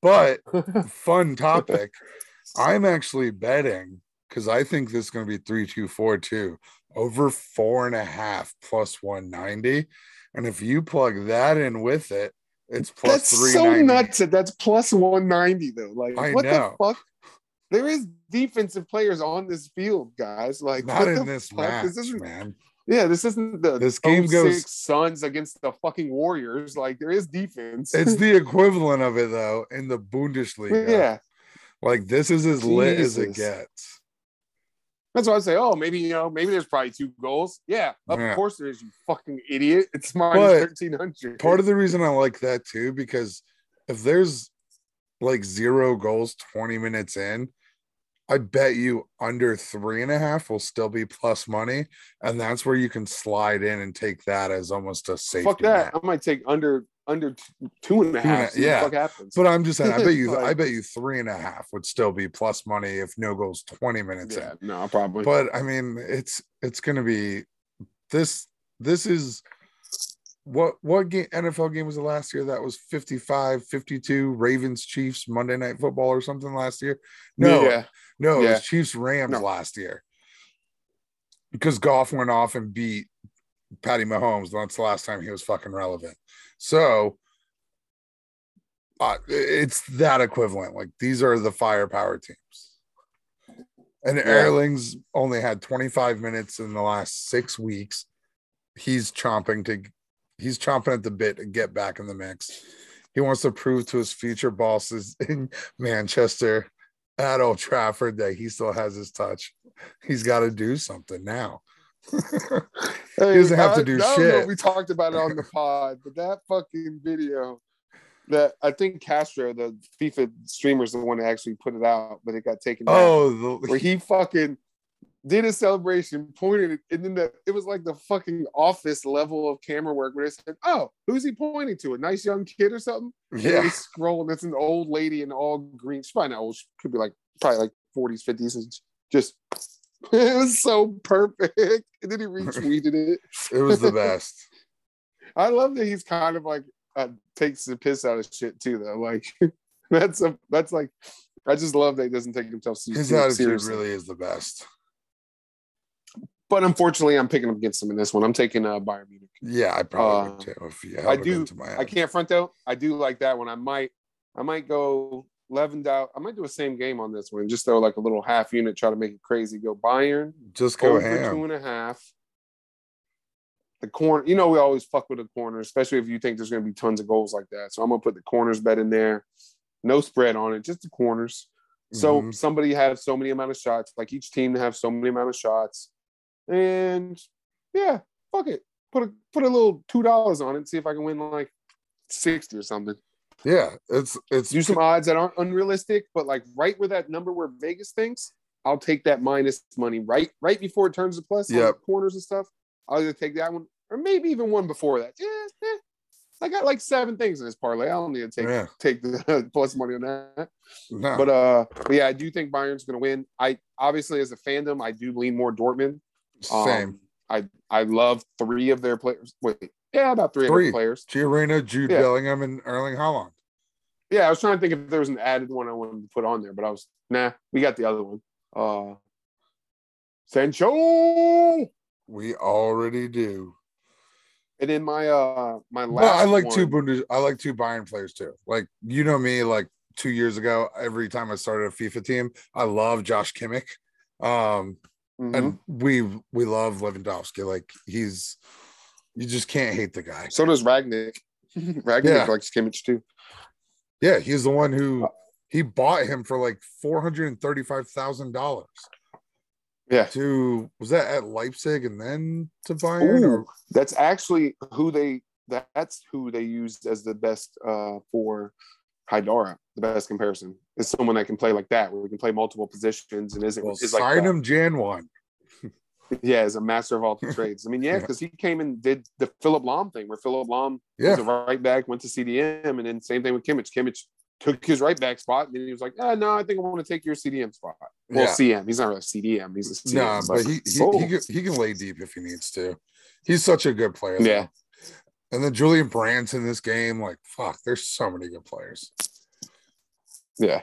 S4: But fun topic. I'm actually betting because I think this is going to be three, two, four, two over four and a half plus 190. And if you plug that in with it, it's plus
S3: That's so nuts that that's plus 190 though. Like,
S4: I
S3: what
S4: know.
S3: the fuck? There is defensive players on this field, guys. Like,
S4: Not
S3: what
S4: in
S3: the
S4: this
S3: fuck?
S4: match,
S3: This isn't
S4: man.
S3: Yeah, this isn't the
S4: This game
S3: 06
S4: goes-
S3: Suns against the fucking Warriors. Like there is defense.
S4: It's the equivalent of it though in the Bundesliga.
S3: yeah.
S4: Like this is as lit as it gets.
S3: That's why I say, oh, maybe you know, maybe there's probably two goals. Yeah, of
S4: Yeah.
S3: course there is. You fucking idiot. It's minus thirteen hundred.
S4: Part of the reason I like that too, because if there's like zero goals 20 minutes in, I bet you under three and a half will still be plus money. And that's where you can slide in and take that as almost a safety.
S3: fuck that.
S4: net.
S3: I might take under under two and a
S4: Two and a-
S3: half.
S4: yeah.
S3: fuck happens.
S4: But I'm just saying, I bet you, I bet you three and a half would still be plus money if no goals 20 minutes
S3: yeah,
S4: in.
S3: no, probably.
S4: But I mean, it's it's gonna be this. This is what what game NFL game was the last year that was 55 52 Ravens Chiefs Monday Night Football or something last year? No,
S3: yeah,
S4: no, it was Chiefs Rams
S3: No.
S4: last year because Goff went off and beat Patty Mahomes. That's the last time he was fucking relevant. So uh, it's that equivalent. Like these are the firepower teams. And
S3: Yeah.
S4: Erling's only had 25 minutes in the last six weeks. He's chomping to he's chomping at the bit to get back in the mix. He wants to prove to his future bosses in Manchester at Old Trafford that he still has his touch. He's got to do something now.
S3: Hey,
S4: doesn't have to do
S3: I don't know if
S4: shit.
S3: We talked about it on the pod, but that fucking video that I think Castro, the FIFA streamer, is the one that actually put it out, but it got taken down.
S4: oh,
S3: where
S4: the,
S3: he fucking did a celebration, pointed, it, and then the, it was like the fucking office level of camera work where they said, "Oh, who's he pointing to? A nice young kid or something?" And
S4: yeah,
S3: they scroll, and it's an old lady in all green. She's probably not old. She could be like probably like forties, fifties, and just. It was so perfect, and then he retweeted it.
S4: it was the best.
S3: I love that he's kind of like uh, takes the piss out of shit too, though. Like that's a that's like I just love that he doesn't take himself seriously.
S4: His attitude
S3: seriously.
S4: really is the best.
S3: But unfortunately, I'm picking up against them in this one. I'm taking uh, Bayern Munich.
S4: Yeah, I probably
S3: Uh,
S4: would too if you
S3: I do- I can't front though. I do like that one. I might I might go Lewandowski. I might do a same game on this one. Just throw like a little half unit, try to make it crazy. Go Bayern
S4: Just go
S3: over
S4: ham.
S3: two and a half. The corner, you know, we always fuck with the corner, especially if you think there's going to be tons of goals like that. So I'm gonna put the corners bet in there. No spread on it, just the corners. So
S4: Mhm.
S3: somebody have so many amount of shots, like each team to have so many amount of shots, and yeah, fuck it. Put a put a little two dollars on it, and see if I can win like sixty or something.
S4: Yeah, it's it's
S3: Do some odds that aren't unrealistic, but like right where that number where Vegas thinks, I'll take that minus money right right before it turns to plus Yeah,
S4: Yep.
S3: corners and stuff. I'll either take that one or maybe even one before that. Yeah, eh. I got like seven things in this parlay. I don't need to take
S4: yeah.
S3: take the plus money on that.
S4: No,
S3: But uh, but yeah, I do think Bayern's going to win. I obviously, as a fandom, I do lean more Dortmund. Um,
S4: same.
S3: I I love three of their players. Wait, yeah, about three, of
S4: Three.
S3: their players.
S4: Gio Reyna, Jude
S3: yeah.
S4: Bellingham, and Erling Haaland.
S3: Yeah, I was trying to think if there was an added one I wanted to put on there, but I was nah. We got the other one. Uh, Sancho.
S4: We already do.
S3: And in my uh my last.
S4: Well, I like
S3: one,
S4: two Bundes. I like two Bayern players too. Like you know me, like two years ago, every time I started a FIFA team, I love Josh Kimmich. Um,
S3: Mhm.
S4: and we we love Lewandowski. Like he's you just can't hate the guy.
S3: so does Rangnick. Rangnick
S4: Yeah.
S3: likes Kimmich too.
S4: Yeah, he's the one who he bought him for like four hundred and thirty-five thousand dollars.
S3: Yeah.
S4: To was that at Leipzig and then to Bayern?
S3: Ooh,
S4: Or,
S3: that's actually who they. That's who they used as the best uh for Haidara. The best comparison is someone that can play like that, where we can play multiple positions and isn't
S4: well,
S3: is like
S4: sign
S3: that.
S4: him Jan one.
S3: Yeah, as a master of all trades. I mean, yeah,
S4: Yeah.
S3: because he came and did the Philipp Lahm thing, where Philipp Lahm
S4: Yeah,
S3: was a right back, went to CDM, and then same thing with Kimmich. Kimmich took his right back spot, and then he was like, ah, no, I think I want to take your CDM spot. Well,
S4: Yeah.
S3: CM. He's not really CDM. He's a CM.
S4: no, but he he,
S3: Oh.
S4: he, can, he can lay deep if he needs to. He's such a good player.
S3: Yeah.
S4: though. And then Julian Brandt's in this game. Like, fuck, there's so many good players.
S3: Yeah.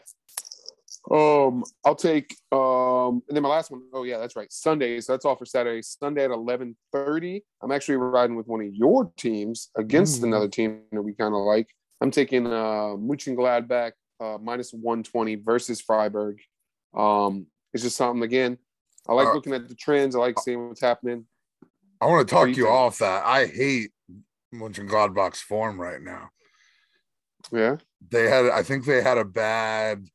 S3: Um, I'll take um, and then my last one. Oh yeah, that's right. Sunday. So that's all for Saturday. Sunday at eleven thirty. I'm actually riding with one of your teams against
S4: Mm.
S3: another team that we kind of like. I'm taking uh Mönchengladbach uh minus one twenty versus Freiburg. Um, it's just something again. I like
S4: Uh,
S3: looking at the trends. I like seeing what's happening.
S4: I want to talk you,
S3: you
S4: off that. I hate Mönchengladbach's form right now.
S3: Yeah.
S4: They had, I think they had a bad,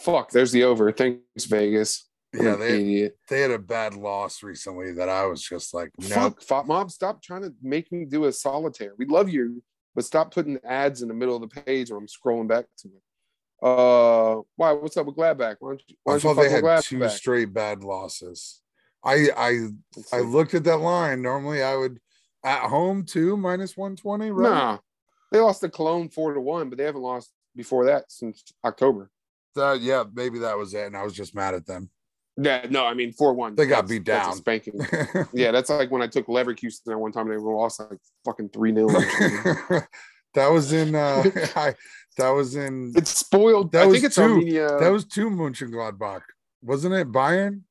S3: Fuck. There's the over. Thanks, Vegas.
S4: Yeah, they
S3: idiot.
S4: they had a bad loss recently that I was just like, no,
S3: Fuck, FotMob, stop trying to make me do a solitaire. We love you, but stop putting ads in the middle of the page when I'm scrolling back to it. Uh, why? What's up with Gladbach? Why don't you, why
S4: I thought they
S3: fuck
S4: had two straight bad losses. I I I looked at that line. Normally, I would at home too minus one twenty. Right?
S3: Nah, they lost to Cologne four to one, but they haven't lost before that since October.
S4: That yeah, maybe that was it, and I was just mad at them.
S3: Yeah, no, I mean four one.
S4: They got beat down.
S3: spanking. yeah, that's like when I took Leverkusen that one time. They lost like fucking three 0
S4: that was in uh I, that was in
S3: It's spoiled.
S4: That
S3: I
S4: was
S3: think it's
S4: two.
S3: Armenia.
S4: that was two Mönchengladbach, wasn't it? Bayern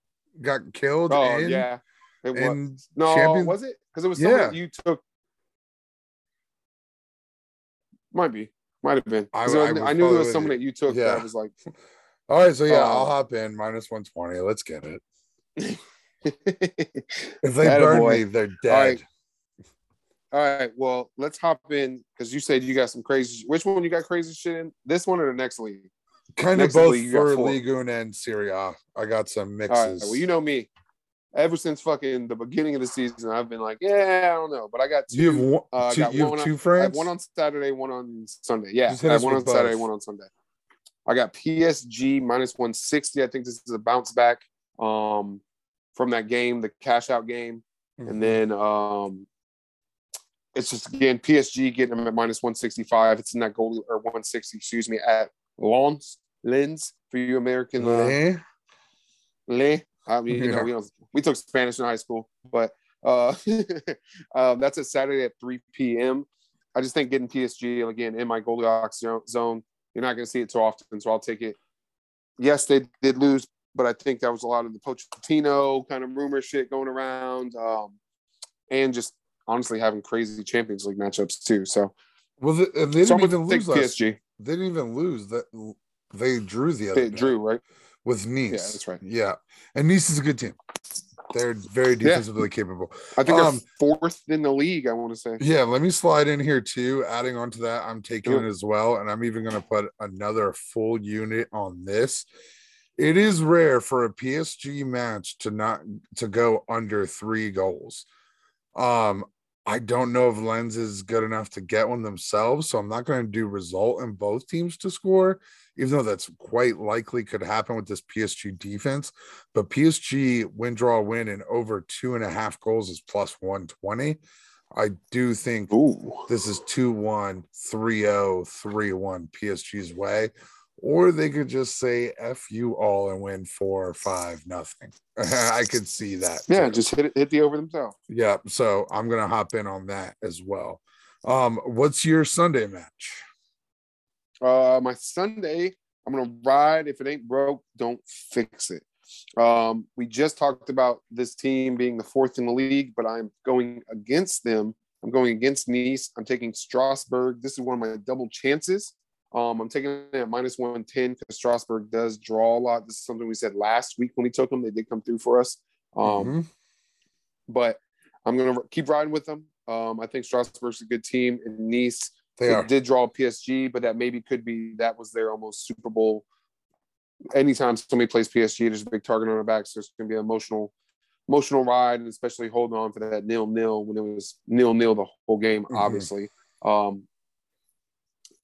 S4: got killed.
S3: oh
S4: in,
S3: yeah. It was. No,
S4: Champions-
S3: was it? Because it was someone
S4: Yeah.
S3: that you took. Might be, might have been.
S4: I- I
S3: I, I knew there was someone that you took
S4: Yeah.
S3: that was like.
S4: All right, so yeah,
S3: Uh,
S4: I'll hop in minus one twenty. Let's get it. If they burn me, they're dead.
S3: right. All right, well, let's hop in because you said you got some crazy. Which one you got crazy shit in? This one or the next league?
S4: Kind of both
S3: league,
S4: for. Ligue and Serie A. I got some mixes.
S3: right, well, you know me. Ever since fucking the beginning of the season, I've been like, yeah, I don't know, but I got two.
S4: you have one,
S3: uh,
S4: two,
S3: got
S4: you have
S3: one on-
S4: two
S3: I have
S4: friends.
S3: one on Saturday, one on Sunday. Yeah, I have one on
S4: with
S3: Saturday, one on Sunday. I got PSG minus 160. I think this is a bounce back um, from that game, the cash out game.
S4: Mhm.
S3: And then um, it's just again PSG getting them at minus 165. It's in that goal or 160, excuse me, at Lens Lens for you American uh,
S4: Eh?
S3: Le. I mean, you know, we don't we took Spanish in high school, but uh, um, that's a Saturday at 3 p.m. I just think getting PSG again in my Goldilocks zo- zone, you're not going to see it too often, so I'll take it. Yes, they did lose, but I think that was a lot of the Pochettino kind of rumor shit going around, um, and just honestly having crazy Champions League matchups too. So,
S4: Well, they, they
S3: so
S4: didn't
S3: I'm
S4: even
S3: going to take
S4: lose.
S3: PSG.
S4: They didn't even lose. That they drew the other
S3: They
S4: day
S3: drew right.
S4: With Nice.
S3: Yeah, that's right.
S4: Yeah, and Nice is a good team. They're very
S3: Yeah.
S4: defensively capable.
S3: I think
S4: Um,
S3: they're fourth in the league. I want to say.
S4: Yeah, let me slide in here too. Adding on to that, I'm taking
S3: Yeah.
S4: it as well, and I'm even going to put another full unit on this. It is rare for a PSG match to not to go under three goals. Um, I don't know if Lens is good enough to get one themselves, so I'm not going to do result in both teams to score, even though that's quite likely could happen with this PSG defense. But PSG win, draw, win, and over two and a half goals is plus 120. I do think
S3: Ooh.
S4: this is 2 1, 3 0, 3 1 PSG's way. Or they could just say F you all and win four or five, nothing. I could see that.
S3: Yeah,
S4: too.
S3: just hit it, hit the over themselves.
S4: yeah. So I'm gonna hop in on that as well. Um, what's your Sunday match?
S3: Uh, my Sunday, I'm gonna ride. If it ain't broke, don't fix it. Um, we just talked about this team being the fourth in the league, but I'm going against them. I'm going against Nice. I'm taking Strasbourg. This is one of my double chances. Um, I'm taking it at minus 110 because Strasbourg does draw a lot. This is something we said last week when we took them. They did come through for us. Um,
S4: Mhm.
S3: But I'm going to keep riding with them. Um, I think Strasbourg's a good team. And Nice, did draw PSG, but that maybe could be that was their almost Super Bowl. Anytime somebody plays PSG, there's a big target on their back, so it's going to be an emotional, emotional ride, and especially holding on for that nil nil when it was nil nil the whole game.
S4: Mhm.
S3: Obviously, um,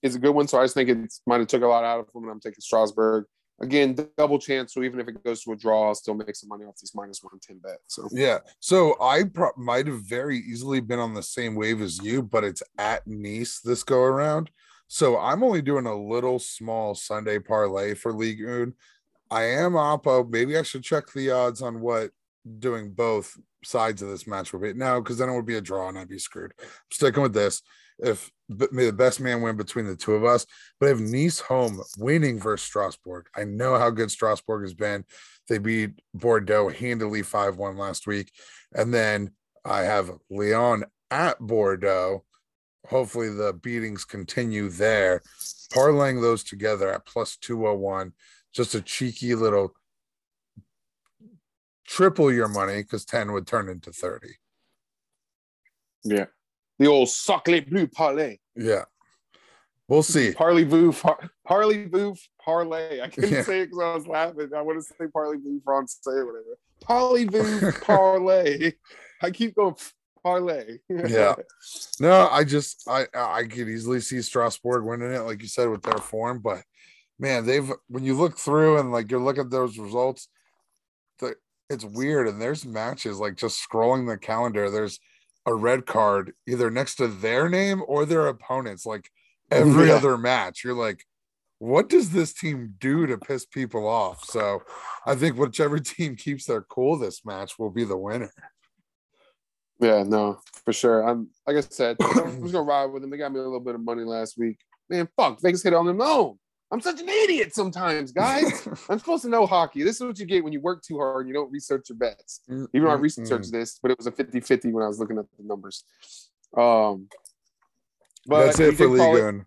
S3: it's a good one. So I just think it might have took a lot out of them, and I'm taking Strasbourg again, double chance. So even if it goes to a draw, I'll still make some money off these minus one ten bet. So
S4: Yeah. So I pro- might have very easily been on the same wave as you, but it's at Nice this go around. So I'm only doing a little small Sunday parlay for League One. I am Oppo. Maybe I should check the odds on what doing both sides of this match would be. No, because then it would be a draw and I'd be screwed. I'm sticking with this. If may the best man win between the two of us, but I have Nice home winning versus Strasbourg. I know how good Strasbourg has been. They beat Bordeaux handily 5 1 last week. And then I have Lyon at Bordeaux. Hopefully, the beatings continue there. Parlaying those together at plus 201, just a cheeky little triple your money because 10 would turn into 30.
S3: yeah, the old sacre bleu parlay.
S4: Yeah. We'll see.
S3: Parley Boo, par- Parley Boo, parlay. I couldn't
S4: Yeah.
S3: say it because I was laughing. I want to say Parley Boo, Francais, or whatever. Parley Boo, parlay. I keep going parlay.
S4: Yeah. No, I just I I could easily see Strasbourg winning it, like you said, with their form. But man, they've when you look through and like you look at those results, the it's weird. And there's matches like just scrolling the calendar. There's a red card either next to their name or their opponents. Like every
S3: Yeah.
S4: other match, you're like, what does this team do to piss people off? So I think whichever team keeps their cool this match will be the winner.
S3: Yeah, no, for sure. I'm like I said, I'm just gonna ride with them. They got me a little bit of money last week. Man, fuck, Vegas hit on them. No, I'm such an idiot sometimes, guys. I'm supposed to know hockey. This is what you get when you work too hard and you don't research your bets. Even though I researched this, but it was a 50-50 when I was looking at the numbers. Um but
S4: That's it for
S3: did call
S4: Liga.
S3: it-
S4: and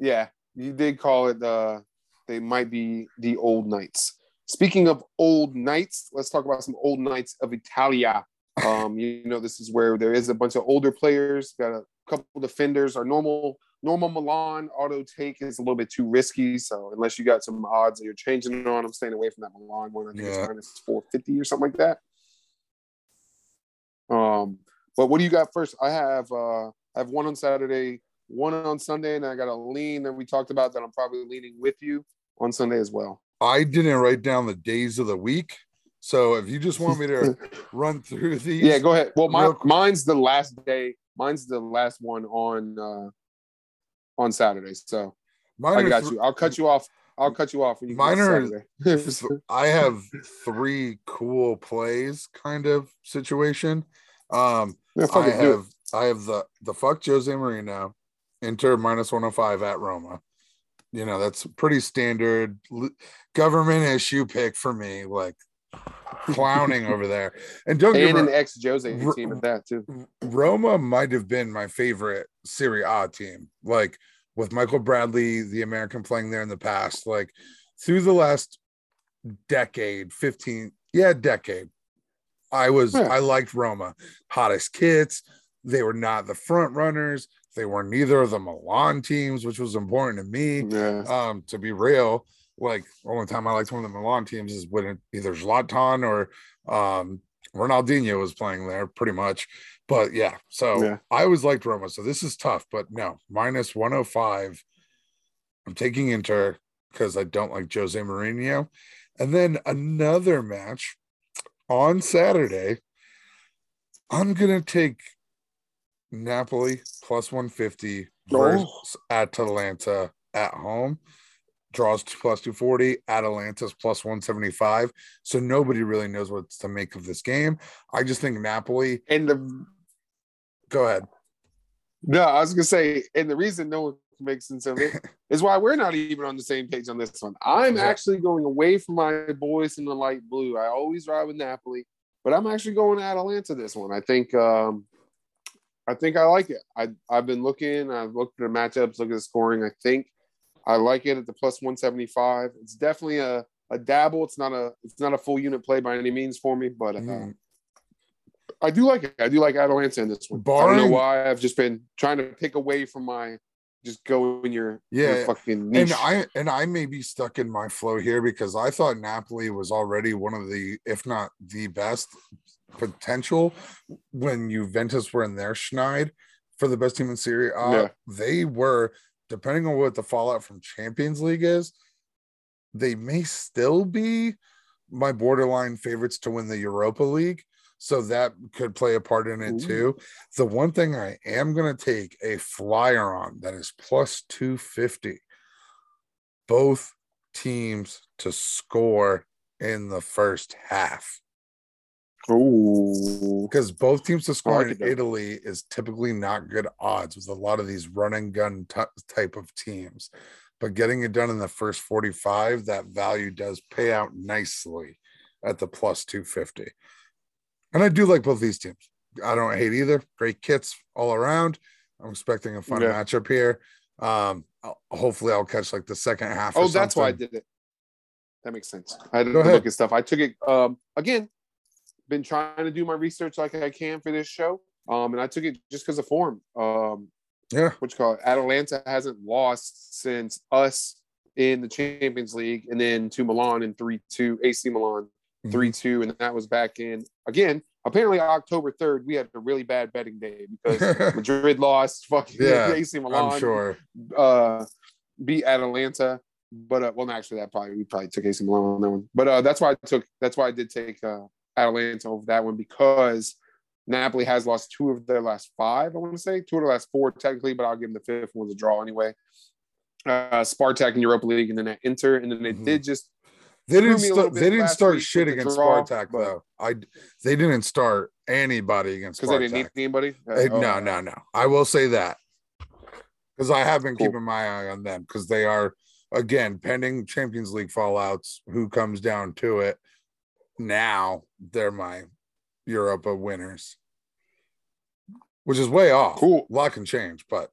S3: yeah, you did call it uh they might be the old knights. Speaking of old knights, let's talk about some old knights of Italia. Um, you know, this is where there is a bunch of older players, got a couple defenders. Our normal normal Milan auto take is a little bit too risky. So unless you got some odds that you're changing it on, I'm staying away from that Milan one. I think
S4: Yeah.
S3: it's minus 450 or something like that. Um, but what do you got first? I have uh I have one on Saturday, one on Sunday, and I got a lean that we talked about that I'm probably leaning with you on Sunday as well.
S4: I didn't write down the days of the week. So if you just want me to run through these,
S3: Yeah, go ahead. Well, my, mine's the last day. Mine's the last one on uh on Saturday. So
S4: mine
S3: I got you. I'll cut you off. I'll cut you off when you
S4: Mine
S3: get to
S4: are-
S3: Saturday.
S4: th- I have three cool plays kind of situation. Um,
S3: yeah,
S4: I have I have the the fuck Jose Mourinho, Inter minus 105 at Roma. You know, that's pretty standard government issue pick for me, like clowning over there. And don't get
S3: and an ex Jose
S4: R-
S3: team at that too.
S4: Roma might have been my favorite Serie A team. Like with Michael Bradley, the American playing there in the past, like through the last decade, 15, yeah, decade. I was
S3: Yeah.
S4: I liked Roma. Hottest kits. They were not the front runners. They were neither of the Milan teams, which was important to me
S3: Yeah.
S4: um to be real like the only time i liked one of the milan teams is when either zlatan or um ronaldinho was playing there pretty much but yeah so
S3: Yeah.
S4: i always liked roma so this is tough but no minus 105 i'm taking inter because i don't like jose Mourinho. and then another match on saturday i'm gonna take napoli plus 150 versus Atalanta at home. Draws two plus 240. Atalanta's plus 175. So nobody really knows what to make of this game. I just think Napoli.
S3: And the
S4: Go ahead.
S3: no, I was gonna say, and the reason no one make sense of it. is why we're not even on the same page on this one. I'm
S4: Yeah.
S3: actually going away from my boys in the light blue. I always ride with Napoli, but I'm actually going to Atalanta this one. I think um I think I like it. I I've been looking, I've looked at the matchups, look at the scoring. I think I like it at the plus 175. It's definitely a a dabble. It's not a it's not a full unit play by any means for me, but uh,
S4: Mm.
S3: I do like it. I do like Atalanta in this one. I don't know why. I've just been trying to pick away from my just go in your your
S4: Yeah,
S3: fucking niche.
S4: And I and I may be stuck in my flow here because I thought Napoli was already one of the, if not the best potential when Juventus were in their schneid for the best team in Serie A.
S3: Yeah.
S4: They were, depending on what the fallout from Champions League is, they may still be my borderline favorites to win the Europa League. So that could play a part in it
S3: Ooh.
S4: too. The one thing I am going to take a flyer on that is plus 250. Both teams to score in the first half
S3: Ooh.
S4: because both teams to score
S3: like
S4: in
S3: it.
S4: Italy is typically not good odds with a lot of these run and gun t- type of teams. But getting it done in the first 45, that value does pay out nicely at the plus 250. And I do like both these teams. I don't hate either. Great kits all around. I'm expecting a fun
S3: Yeah.
S4: matchup here. Um, I'll- hopefully, I'll catch like the second half.
S3: Oh, that's why I did it. That makes sense. I
S4: Go
S3: look at stuff. I took it um again, been trying to do my research like I can for this show. Um, and I took it just because of form. Um,
S4: Yeah.
S3: what you call it? Atalanta hasn't lost since us in the Champions League, and then to Milan in three two, AC Milan
S4: Mhm.
S3: three two, and that was back in again. Apparently, October third, we had a really bad betting day because Madrid lost. Fucking
S4: Yeah,
S3: AC Milan
S4: I'm sure.
S3: uh beat Atalanta. But uh, well, actually, that probably we probably took AC Milan on that one. But uh, that's why I took. That's why I did take uh, Atalanta over that one because Napoli has lost two of their last five. I want to say two of the last four technically, but I'll give them the fifth one's a draw anyway. Uh, Spartak in Europa League, and then at Inter, and then they
S4: Mhm.
S3: did just
S4: They didn't
S3: me a
S4: start.
S3: little
S4: They didn't start shit against
S3: draw,
S4: Spartak
S3: but-
S4: though. I they didn't start anybody against
S3: because they didn't need anybody. Uh,
S4: Eh,
S3: oh,
S4: no, no, no. I will say that because I have been
S3: Cool.
S4: keeping my eye on them because they are again pending Champions League fallouts. Who comes down to it now? They're my Europa winners, which is way off.
S3: Cool.
S4: A lot can change, but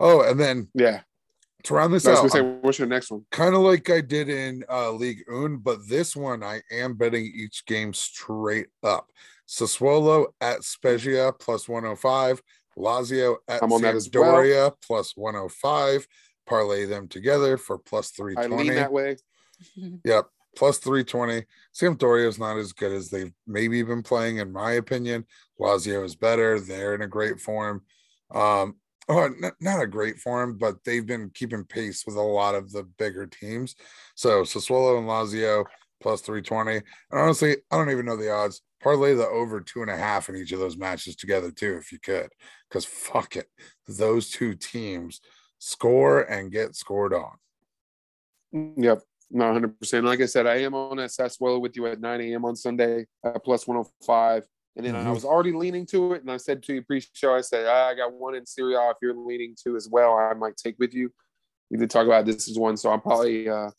S4: oh, and then
S3: Yeah,
S4: to round this
S3: I was
S4: out,
S3: gonna say, what's your next one?
S4: kind of like I did in uh, League Un, but this one I am betting each game straight up. Sassuolo at Spezia plus 105, Lazio at
S3: I'm on that well.
S4: plus 105. Parlay them together for plus
S3: I lean that way.
S4: Yep, plus 320. Sampdoria is not as good as they've maybe been playing, in my opinion. Lazio is better. They're in a great form. Um, oh, n- not a great form, but they've been keeping pace with a lot of the bigger teams. So Sassuolo and Lazio plus 320. And honestly, I don't even know the odds. Parlay the over two and a half in each of those matches together, too, if you could. Because fuck it. Those two teams score and get scored on.
S3: Yep. No, 100%. Like I said, I am on that Sassuolo with you at 9 a.m. on Sunday at plus 105. And then I
S4: Mhm.
S3: was already leaning to it. And I said to you pre show, I said, ah, I got one in Serie A. If you're leaning to as well, I might take with you. We did talk about this as one. So I'm probably, uh,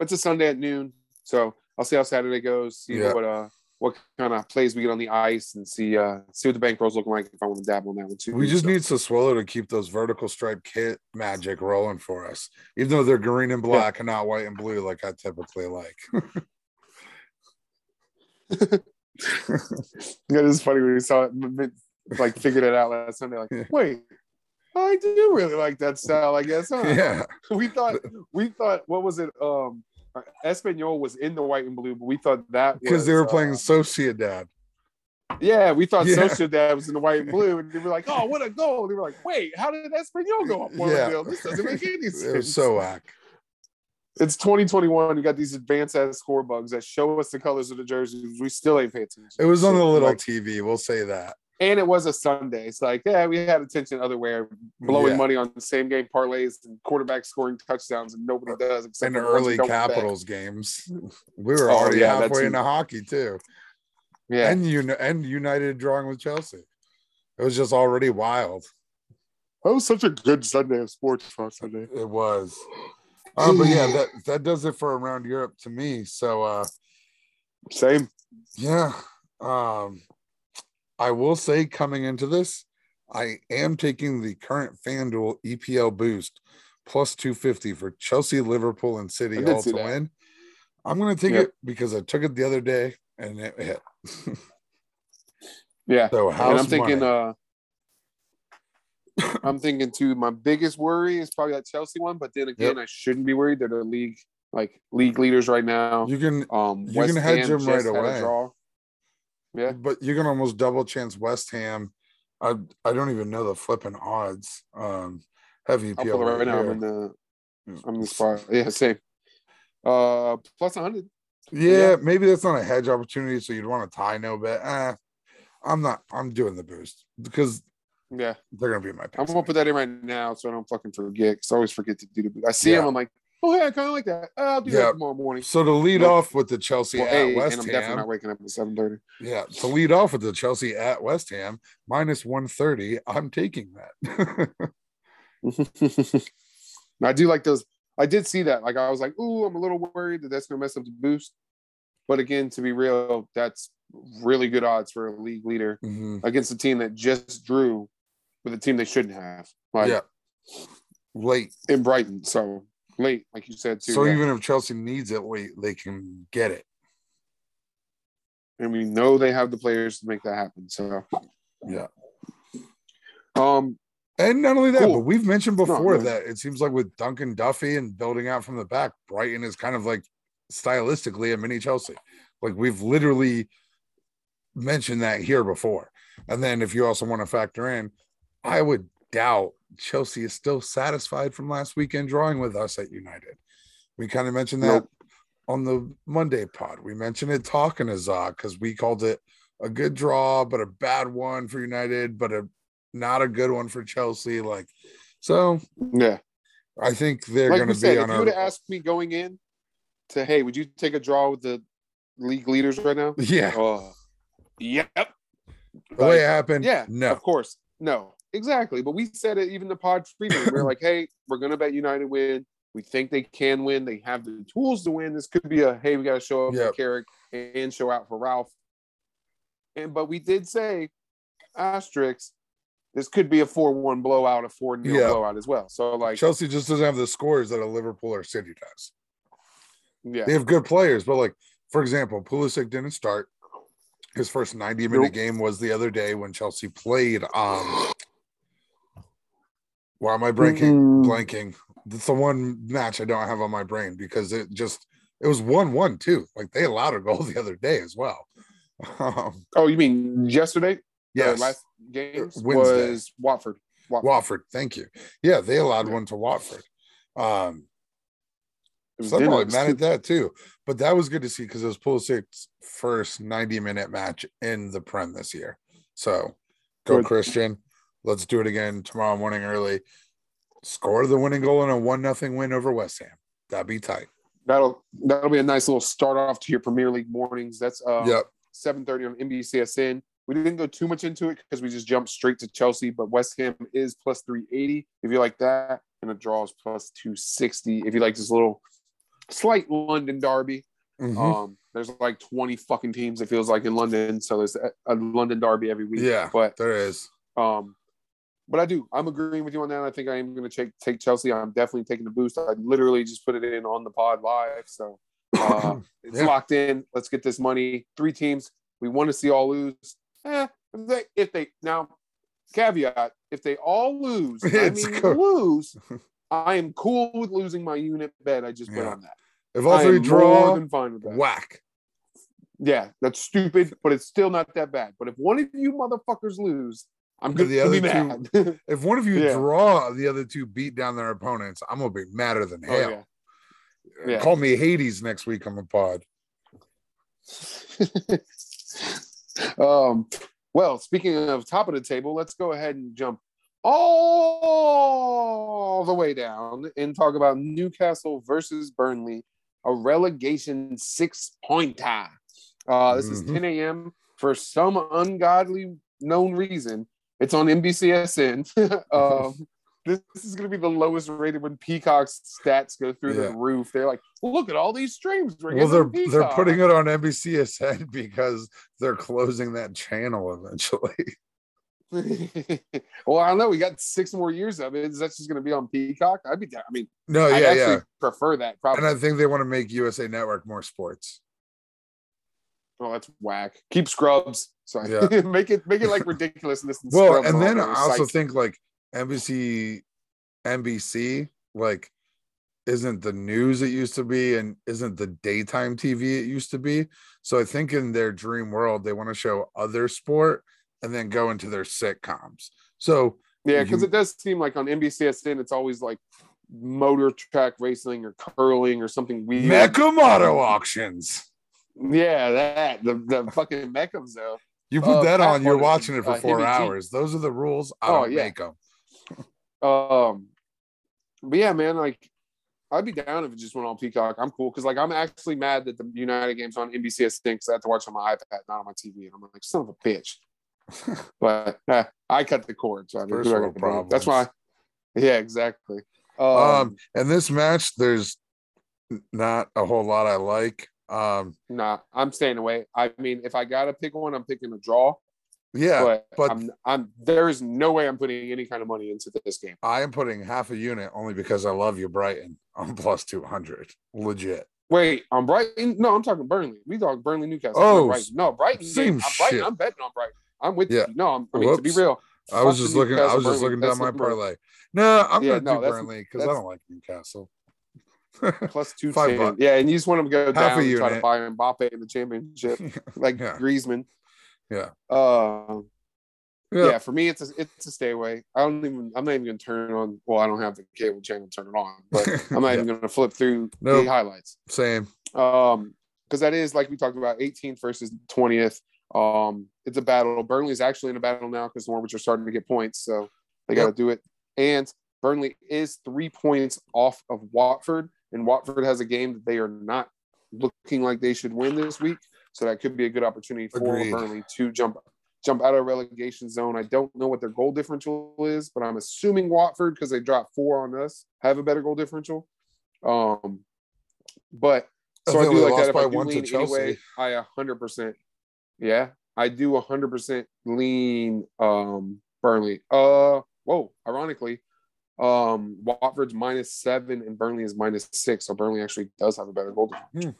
S3: it's a Sunday at noon. So I'll see how Saturday goes, see
S4: Yeah.
S3: what, uh, what kind of plays we get on the ice and see uh see what the bankroll's looking like if I want to dabble on that one too.
S4: We just
S3: So-
S4: need Sassuolo to keep those vertical stripe kit magic rolling for us, even though they're green and black and not white and blue like I typically like.
S3: Yeah, it's funny when we saw it, like figured it out last Sunday. Like,
S4: Yeah.
S3: wait, I do really like that style. I guess. Huh?
S4: yeah,
S3: We thought we thought what was it? Um, Espanyol was in the white and blue, but we thought that
S4: because they were
S3: was,
S4: playing
S3: uh,
S4: Sociedad.
S3: yeah, we thought
S4: Yeah.
S3: Sociedad was in the white and blue, and they were like, "Oh, what a goal!" They were like, "Wait, how did Espanyol go up one
S4: Yeah.
S3: nil? This doesn't make any sense."
S4: It was so whack.
S3: it's 2021. You got these advanced ass score bugs that show us the colors of the jerseys. We still ain't paying attention.
S4: It was on the little
S3: Like,
S4: TV. We'll say that.
S3: And it was a Sunday. It's like, yeah, we had attention otherwhere, blowing
S4: Yeah.
S3: money on the same game parlays and quarterback scoring touchdowns, and nobody does except
S4: And the
S3: for the ones who
S4: early. Capitals games, we were
S3: Oh,
S4: already
S3: yeah,
S4: halfway into hockey too,
S3: Yeah,
S4: and you and United drawing with Chelsea. It was just already wild.
S3: That was such a good Sunday of sports on Sunday.
S4: It was. Uh, but yeah, that that does it for around Europe to me. So uh
S3: Same.
S4: yeah. Um I will say coming into this, I am taking the current FanDuel EPL boost plus 250 for Chelsea, Liverpool, and City all to
S3: that.
S4: win. I'm gonna take
S3: Yep.
S4: it because I took it the other day and it hit.
S3: Yeah.
S4: So
S3: and I'm thinking
S4: money.
S3: uh I'm thinking too my biggest worry is probably that Chelsea one, but then again, I shouldn't be worried. They're the league like league leaders right now.
S4: you can
S3: Um
S4: you
S3: West
S4: can hedge
S3: Ham
S4: them right away.
S3: Yeah.
S4: but you can almost double chance West Ham. I I don't even know the flipping odds. Um, heavy
S3: I'll pull it right,
S4: right
S3: now. I'm in the I'm in the spot. Yeah, same. Uh plus 100.
S4: Yeah,
S3: Yeah.
S4: maybe that's not a hedge opportunity, so you'd want to tie no bet. Eh, I'm not. I'm doing the boost because
S3: Yeah.
S4: they're gonna be my
S3: I'm gonna put that in right now so I don't fucking forget. Cause I always forget to do the boost. I see
S4: Yeah.
S3: him, I'm like, oh yeah, I kind of like that. I'll do
S4: Yeah.
S3: that tomorrow morning.
S4: So to lead off with the Chelsea
S3: Well,
S4: at West
S3: and I'm definitely
S4: Ham,
S3: not waking up at 7:30.
S4: yeah, to lead off with the Chelsea at West Ham minus one thirty, I'm taking that.
S3: I do like those. I did see that. Like I was like, ooh, I'm a little worried that that's gonna mess up the boost. But again, to be real, that's really good odds for a league leader
S4: Mhm.
S3: against a team that just drew with a team they shouldn't have. Like
S4: Yeah, late.
S3: in Brighton. So late, like you said too.
S4: So
S3: yeah.
S4: even if Chelsea needs it late, they can get it.
S3: and we know they have the players to make that happen. So
S4: Yeah.
S3: um
S4: And not only that,
S3: Cool.
S4: but we've mentioned before that it seems like with Dunk and Duffy and building out from the back, Brighton is kind of like stylistically a mini Chelsea. Like we've literally mentioned that here before. And then if you also want to factor in, I would doubt Chelsea is still satisfied from last weekend drawing with us at United. We kind of mentioned that
S3: Nope.
S4: on the Monday pod. We mentioned it talking to Zog because we called it a good draw, but a bad one for United, but a not a good one for Chelsea. Like, so
S3: yeah.
S4: I think they're
S3: like
S4: going to
S3: said,
S4: be
S3: if
S4: on
S3: you
S4: our.
S3: would have asked me going in to hey, would you take a draw with the league leaders right now?
S4: yeah,
S3: Oh yep.
S4: the way it happened.
S3: Yeah,
S4: no,
S3: of course. No, exactly. But we said it even the pod preview. We are like, hey, we're gonna bet United win. We think they can win. They have the tools to win. This could be a hey, we gotta show up
S4: Yep.
S3: for Carrick and show out for Ralph. And but we did say asterisk, this could be a 4-1 blowout, a 4 0
S4: Yeah.
S3: blowout as well. So like
S4: Chelsea just doesn't have the scores that a Liverpool or City does.
S3: yeah.
S4: They have good players, but like for example, Pulisic didn't start. His first 90 minute
S3: Nope.
S4: game was the other day when Chelsea played. Um, why am I breaking?
S3: Mm.
S4: blanking. That's the one match I don't have on my brain because it just it was one one too. Like they allowed a goal the other day as well. Um,
S3: Oh, you mean yesterday?
S4: yes,
S3: Uh, last game
S4: Wednesday.
S3: was Watford. Watford.
S4: Watford. Thank you. Yeah, they allowed
S3: Yeah.
S4: one to Watford. Um, so I'm probably
S3: Dennis.
S4: mad at that too. But that was good to see because it was Pulisic's first 90 minute match in the Prem this year. So go
S3: Good.
S4: Christian. Let's do it again tomorrow morning early. Score the winning goal in a one nothing win over West Ham. That'd be tight.
S3: That'll that'll be a nice little start off to your Premier League mornings. That's uh,
S4: yep.
S3: 7:30 on NBCSN. We didn't go too much into it because we just jumped straight to Chelsea, but West Ham is plus 380 if you like that, and the draw is plus 260 if you like this little slight London derby.
S4: Mhm.
S3: Um, there's like 20 fucking teams it feels like in London, so there's a, a London derby every week.
S4: Yeah.
S3: but
S4: there is.
S3: um, but I do. I'm agreeing with you on that. I think I am going to take take Chelsea. I'm definitely taking the boost. I literally just put it in on the pod live, so uh, it's
S4: Yeah.
S3: locked in. Let's get this money. Three teams. We want to see all lose. Eh, if they, if they now caveat, if they all lose, I
S4: It's
S3: mean
S4: cool.
S3: lose. I am cool with losing my unit bet. I just put on that.
S4: If all three draw,
S3: fine with that.
S4: whack.
S3: Yeah, that's stupid, but it's still not that bad. But if one of you motherfuckers lose, I'm gonna
S4: the
S3: be
S4: other
S3: mad.
S4: If one of you
S3: Yeah.
S4: draw, the other two beat down their opponents, I'm gonna be madder than
S3: Oh,
S4: hell.
S3: yeah. Yeah.
S4: Call me Hades next week on the pod.
S3: um, well, speaking of top of the table, let's go ahead and jump all the way down and talk about Newcastle versus Burnley, a relegation six pointer. Uh, this is
S4: Mhm.
S3: 10 a.m. for some ungodly known reason. It's on NBCSN. um, this is going to be the lowest rated when Peacock's stats go through
S4: Yeah.
S3: the roof. They're like, look at all these streams.
S4: Well, they're
S3: on
S4: they're putting it on NBCSN because they're closing that channel eventually.
S3: well, I don't know. We got six more years of it. Is that just going to be on Peacock? I'd be down. I mean,
S4: No,
S3: I
S4: yeah,
S3: actually
S4: yeah.
S3: prefer that. Probably.
S4: And I think they want to make USA Network more sports.
S3: Oh, that's whack. Keep Scrubs. Sorry.
S4: Yeah.
S3: make it make it like ridiculousness. And
S4: Well,
S3: Scrubs
S4: and then. I also
S3: Psych.
S4: think like NBC, NBC, like isn't the news it used to be and isn't the daytime TV it used to be. So I think in their dream world, they want to show other sport and then go into their sitcoms. So
S3: Yeah, because it does seem like on NBCSN, it's always like motor track racing or curling or something weird.
S4: Mecum Auto Auctions.
S3: Yeah, that the the fucking Mecums though.
S4: You put
S3: Uh,
S4: that on, you're watching it for
S3: uh,
S4: four
S3: Hibby
S4: hours. Those are the rules. I
S3: Oh,
S4: don't
S3: yeah.
S4: make them.
S3: Um, but yeah, man, like I'd be down if it just went on Peacock. I'm cool because like I'm actually mad that the United game's on NBCSN stinks. I have to watch on my iPad, not on my TV. And I'm like, son of a bitch. but eh, I cut the cord, so I mean,
S4: First
S3: who I
S4: world
S3: gotta? That's why. Yeah, exactly. Um,
S4: Um, and this match, there's not a whole lot I like. Um,
S3: Nah, I'm staying away. I mean, if I gotta pick one, I'm picking a draw.
S4: yeah,
S3: but,
S4: but-
S3: I'm, I'm there is no way I'm putting any kind of money into this game.
S4: I am putting half a unit only because I love you, Brighton, I'm plus 200. Legit.
S3: Wait, on Brighton? No, I'm talking Burnley. We talk Burnley, Newcastle.
S4: Oh,
S3: Brighton. No, Brighton.
S4: same.
S3: I'm Brighton.
S4: shit.
S3: I'm betting on Brighton. I'm with
S4: Yeah.
S3: you. No, I'm, I mean to be real.
S4: I was just looking. I was just
S3: Burnley.
S4: looking down
S3: That's
S4: my parlay. No, I'm
S3: Yeah,
S4: gonna
S3: no,
S4: do Burnley because I don't like Newcastle.
S3: Plus two
S4: Five bucks.
S3: Yeah, and you just want them to go
S4: Half
S3: down and try to buy Mbappe in the championship, like
S4: Yeah.
S3: Griezmann.
S4: Yeah.
S3: Uh,
S4: Yeah.
S3: yeah. For me, it's a it's a stay away. I don't even. I'm not even gonna turn it on. Well, I don't have the cable channel to turn it on, but I'm not
S4: Yeah.
S3: even gonna flip through
S4: Nope.
S3: the highlights.
S4: Same.
S3: Um, because that is like we talked about, 18th versus 20th. Um, it's a battle. Burnley's actually in a battle now because Norwich are starting to get points, so they got to do it. And Burnley is three points off of Watford, and Watford has a game that they are not looking like they should win this week. So that could be a good opportunity for
S4: Agreed.
S3: Burnley to jump jump out of relegation zone. I don't know what their goal differential is, but I'm assuming Watford because they dropped four on us have a better goal differential. Um, but so I,
S4: think
S3: do like that. If I do
S4: to
S3: lean anyway, I hundred percent. Yeah, I do hundred percent lean um Burnley. Uh, whoa. Ironically, um, Watford's minus seven and Burnley is minus six. So Burnley actually does have a better goal.
S4: Hmm.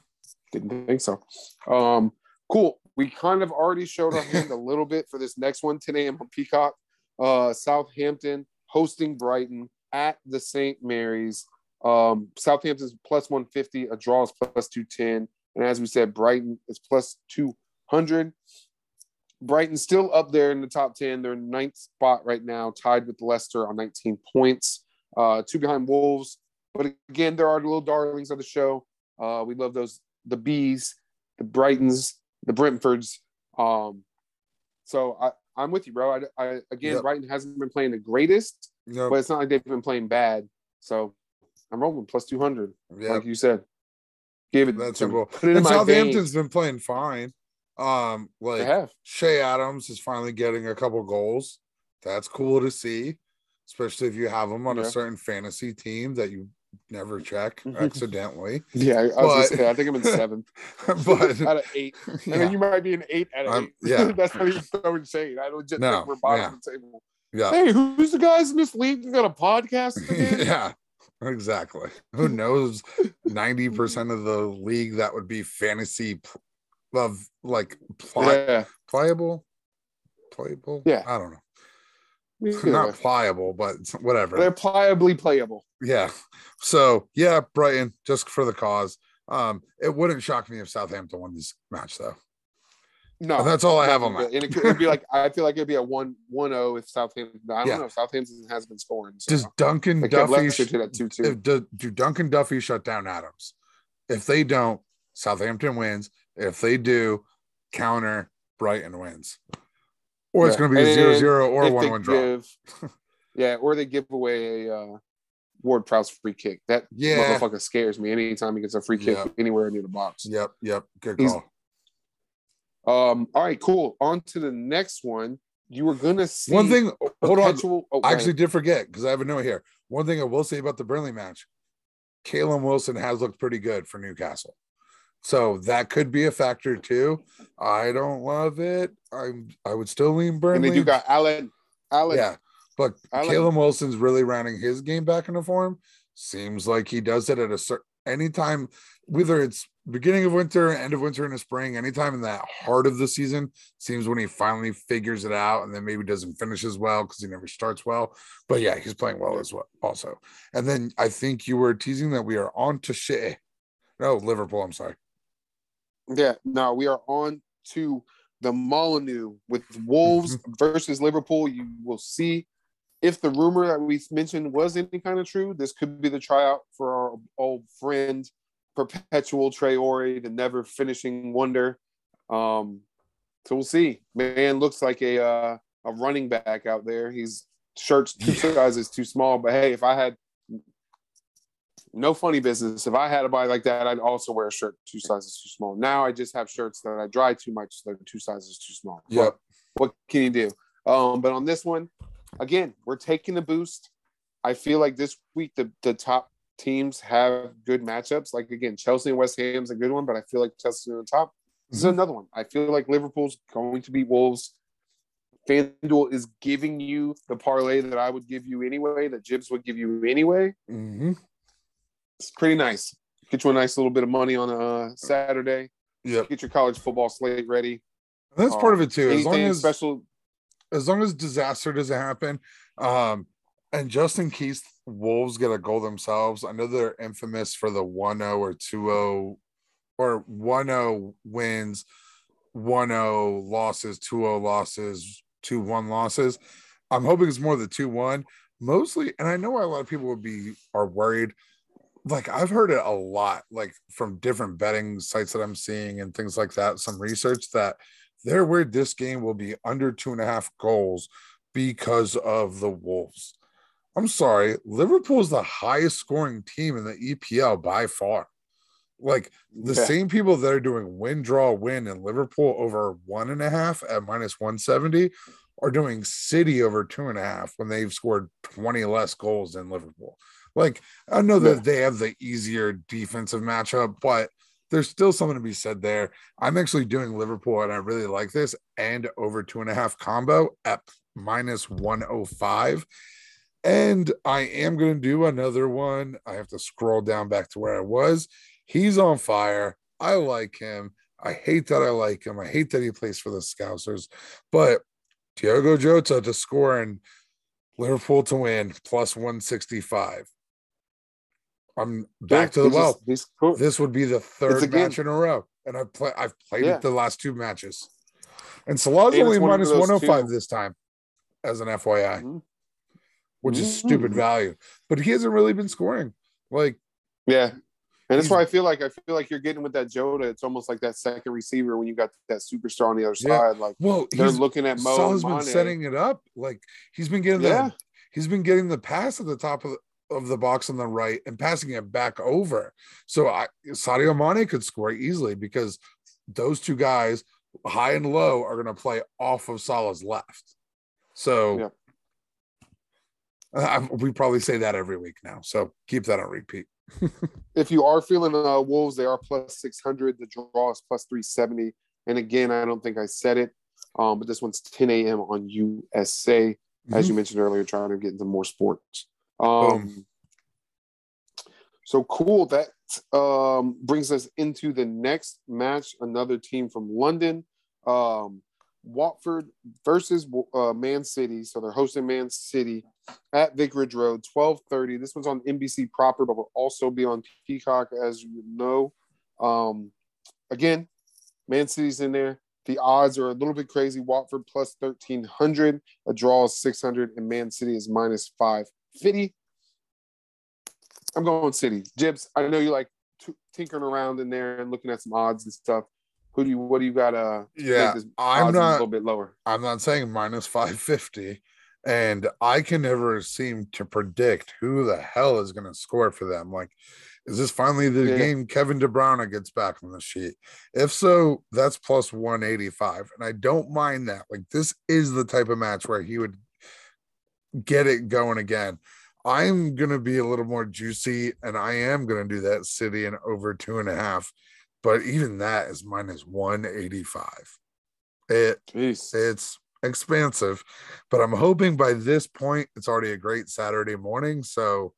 S3: Didn't think so. Um, cool. We kind of already showed our hand a little bit for this next one today I'm on Peacock. Uh, Southampton hosting Brighton at the St. Mary's. Um, Southampton's plus 150, a draw is plus 210. And as we said, Brighton is plus 200. Brighton's still up there in the top 10. They're in ninth spot right now, tied with Leicester on 19 points, uh, two behind Wolves. But again, there are the little darlings of the show. Uh, we love those, the Bees, the Brightons, the Brentfords. Um, so I, I'm with you, bro. I, I again,
S4: Yep.
S3: Brighton hasn't been playing the greatest,
S4: Yep.
S3: but it's not like they've been playing bad. So I'm rolling plus 200,
S4: yeah.
S3: like you said. Give it
S4: That's
S3: to
S4: a
S3: me.
S4: goal.
S3: Put it in
S4: And
S3: my
S4: Southampton's been playing fine. Um, like. Che Adams is finally getting a couple goals. That's cool to see, especially if you have him on a certain fantasy team that you never check accidentally.
S3: Yeah, I, was
S4: But-
S3: gonna say, I think I'm in seventh
S4: but
S3: out of eight. And
S4: yeah,
S3: then you might be an eight out of
S4: Um,
S3: eight.
S4: yeah.
S3: That's not even throwing shade. I legit
S4: No,
S3: think we're bottom
S4: yeah.
S3: of the table.
S4: yeah,
S3: Hey, who's the guys in this league that got a podcast
S4: yeah, exactly. Who knows? Ninety percent of the league that would be fantasy of like pli-
S3: yeah.
S4: pliable, playable.
S3: Yeah.
S4: I don't know.
S3: Either
S4: Not
S3: way.
S4: pliable, but whatever.
S3: They're pliably playable.
S4: Yeah. So yeah, Brighton, just for the cause. Um, it wouldn't shock me if Southampton won this match though.
S3: No,
S4: And that's all I have on
S3: and
S4: that.
S3: it could be like I feel like it'd be a one one zero if Southampton. I don't
S4: Yeah.
S3: know. Southampton has been scoring. So.
S4: Does Duncan
S3: kept
S4: Duffy
S3: Leicester
S4: sh-
S3: two two.
S4: if do, do Dunk and Duffy shut down Adams? If they don't, Southampton wins. If they do, counter Brighton wins. Or it's going to be a zero zero or one one draw.
S3: give- yeah, or they give away a uh, Ward Prowse free kick. That
S4: Yeah.
S3: motherfucker scares me anytime he gets a free kick
S4: Yeah.
S3: anywhere near the box.
S4: Yep. Yep. Good
S3: He's-
S4: call.
S3: Um, all right, cool. On to the next one. you were gonna see
S4: One thing, hold on.
S3: oh,
S4: I actually did forget because I have a note here. One thing I will say about the Burnley match, Callum Wilson has looked pretty good for Newcastle. So that could be a factor too. I don't love it. I'm I would still lean Burnley.
S3: and then you got Alan. Alan.
S4: yeah, but Callum Wilson's really rounding his game back into form. Seems like he does it at a certain anytime, whether it's beginning of winter, end of winter, in the spring, anytime in that heart of the season, seems when he finally figures it out and then maybe doesn't finish as well because he never starts well. But yeah, he's playing well as well, also. And then I think you were teasing that we are on to shit. No, Liverpool. I'm sorry.
S3: Yeah, now we are on to the Molyneux with Wolves versus Liverpool. You will see if the rumor that we mentioned was any kind of true. This could be the tryout for our old friend, perpetual Traore, the never finishing wonder. Um, so we'll see. Man looks like a uh, a running back out there. He's shirts two sizes too small. But hey, if I had no funny business. If I had a body like that, I'd also wear a shirt two sizes too small. Now I just have shirts that I dry too much, so they're two sizes too small.
S4: Yep.
S3: what can you do? Um, but on this one, again, we're taking the boost. I feel like this week the, the top teams have good matchups. Like again, Chelsea and West Ham's a good one, but I feel like Chelsea's on the top. This is
S4: Mhm.
S3: another one. I feel like Liverpool's going to beat Wolves. FanDuel is giving you the parlay that I would give you anyway, that Jibs would give you anyway.
S4: Mhm.
S3: It's pretty nice. Get you a nice little bit of money on a uh, Saturday.
S4: Yep.
S3: Get your college football slate ready.
S4: And that's part of it too. As long as
S3: special,
S4: as long as disaster doesn't happen, um, and just in case Wolves get a goal themselves, I know they're infamous for the 1-0 or 2-0 or 1-0 wins, 1-0 losses, 2-0 losses, 2-1 losses. I'm hoping it's more the 2-1. Mostly, and I know why a lot of people would be are worried. Like I've heard it a lot, like from different betting sites that I'm seeing and things like that. Some research that they're worried this game will be under two and a half goals because of the Wolves. I'm sorry, Liverpool is the highest scoring team in the EPL by far. Like the
S3: Yeah.
S4: same people that are doing win, draw, win in Liverpool over one and a half at minus 170 are doing City over two and a half when they've scored 20 less goals than Liverpool. Like, I know that
S3: Yeah.
S4: they have the easier defensive matchup, but there's still something to be said there. I'm actually doing Liverpool, and I really like this and over two and a half combo at minus 105. And I am going to do another one. I have to scroll down back to where I was. He's on fire. I like him. I hate that I like him. I hate that he plays for the Scousers, but Diogo Jota to score and Liverpool to win plus 165. I'm back to the well.
S3: cool.
S4: This would be the third match in a row, and I've played. I've played
S3: Yeah.
S4: it the last two matches, and Salah's only
S3: one
S4: minus one hundred five
S3: two-
S4: this time, as an FYI,
S3: Mhm.
S4: which is stupid
S3: Mhm.
S4: value. But he hasn't really been scoring. Like,
S3: Yeah. And that's why I feel like I feel like you're getting with that Jota. It's almost like that second receiver when you got that superstar on the other
S4: Yeah.
S3: side. Like
S4: well,
S3: they're
S4: he's
S3: looking at Mo
S4: Salah's been setting it up. Like he's been getting
S3: Yeah.
S4: the he's been getting the pass at the top of the, of the box on the right and passing it back over. So I Sadio Mane could score easily because those two guys, high and low, are going to play off of Salah's left. So
S3: Yeah.
S4: uh, we probably say that every week now. So keep that on repeat.
S3: if you are feeling uh, Wolves, they are plus 600. The draw is plus 370. And again, I don't think I said it, um, but this one's 10 a.m. on USA, as you mentioned earlier, trying to get into more sports. Um, so cool. That um, brings us into the next match. Another team from London, um, Watford versus uh, Man City. So they're hosting Man City at Vicarage Road, 12:30. This one's on NBC proper, but will also be on Peacock, as you know. Um, again, Man City's in there. The odds are a little bit crazy. Watford plus 1300, a draw is 600, and Man City is minus 550. I'm going City. Jibs, I know you like t- tinkering around in there and looking at some odds and stuff. Who do you? What do you got? Uh,
S4: Yeah, I'm
S3: not a little bit lower.
S4: I'm not saying minus 550. And I can never seem to predict who the hell is going to score for them. Like, Is this finally the
S3: Yeah.
S4: game Kevin De Bruyne gets back on the sheet? If so, that's plus 185. And I don't mind that. Like, this is the type of match where he would get it going again. I'm going to be a little more juicy, and I am going to do that city in over two and a half. But even that is minus 185. It
S3: Jeez.
S4: it's expansive, but I'm hoping by this point it's already a great Saturday morning. So,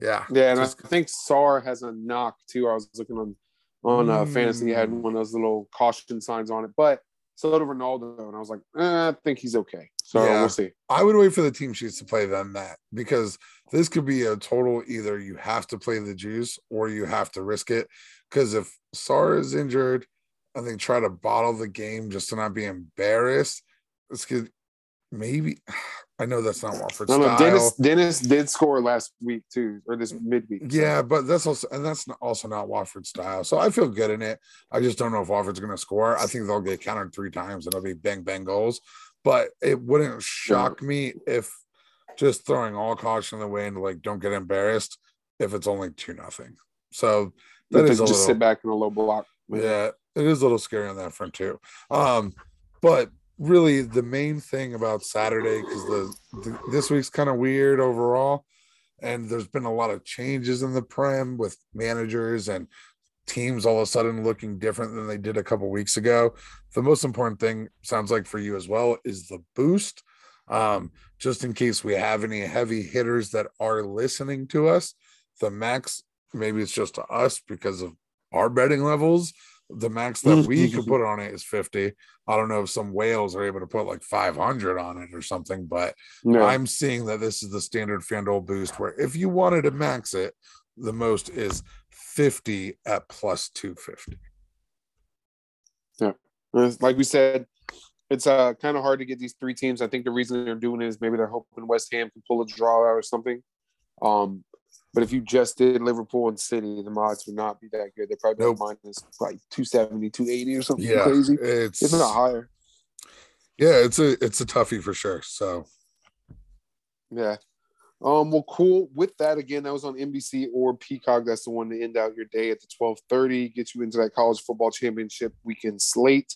S4: yeah,
S3: Yeah, and
S4: just-
S3: I think Sarr has a knock too. I was looking on on uh, fantasy, he had
S4: Mm.
S3: one of those little caution signs on it, but so did Ronaldo, and I was like, eh, I think he's okay. So
S4: Yeah.
S3: we'll see.
S4: I would wait for the team sheets to play them that because this could be a total either you have to play the juice or you have to risk it. Because if Sarr is injured and they try to bottle the game just to not be embarrassed, this could maybe. I know that's not Watford's
S3: No, no,
S4: style.
S3: Dennis Dennis did score last week too, or this midweek.
S4: Yeah, but that's also and that's also not Watford style. So I feel good in it. I just don't know if Watford's going to score. I think they'll get countered three times and it'll be bang bang goals. But it wouldn't shock me if just throwing all caution in the wind, like don't get embarrassed if it's only two nothing. So that is
S3: just
S4: little,
S3: sit back in a low block.
S4: yeah, it is a little scary on that front too. Um, but really, the main thing about Saturday because the, the this week's kind of weird overall, and there's been a lot of changes in the prem with managers and teams all of a sudden looking different than they did a couple weeks ago. The most important thing sounds like for you as well is the boost. Um, just in case we have any heavy hitters that are listening to us, the max maybe it's just to us because of our betting levels. The max that we could put on it is 50. I don't know if some whales are able to put like 500 on it or something, but
S3: No.
S4: I'm seeing that this is the standard FanDuel boost where if you wanted to max it, the most is 50 at plus 250.
S3: Yeah. Like we said, it's uh kind of hard to get these three teams. I think the reason they're doing it is maybe they're hoping West Ham can pull a draw out or something. Um, but if you just did Liverpool and City, the odds would not be that good. They're probably
S4: Nope.
S3: minus like 270, 280 or something
S4: Yeah,
S3: crazy.
S4: it's
S3: If not higher.
S4: yeah, it's a it's a toughie for sure. So
S3: Yeah. Um, well, cool. With that, again, that was on NBC or Peacock. That's the one to end out your day at the twelve thirty. Get you into that college football championship weekend slate.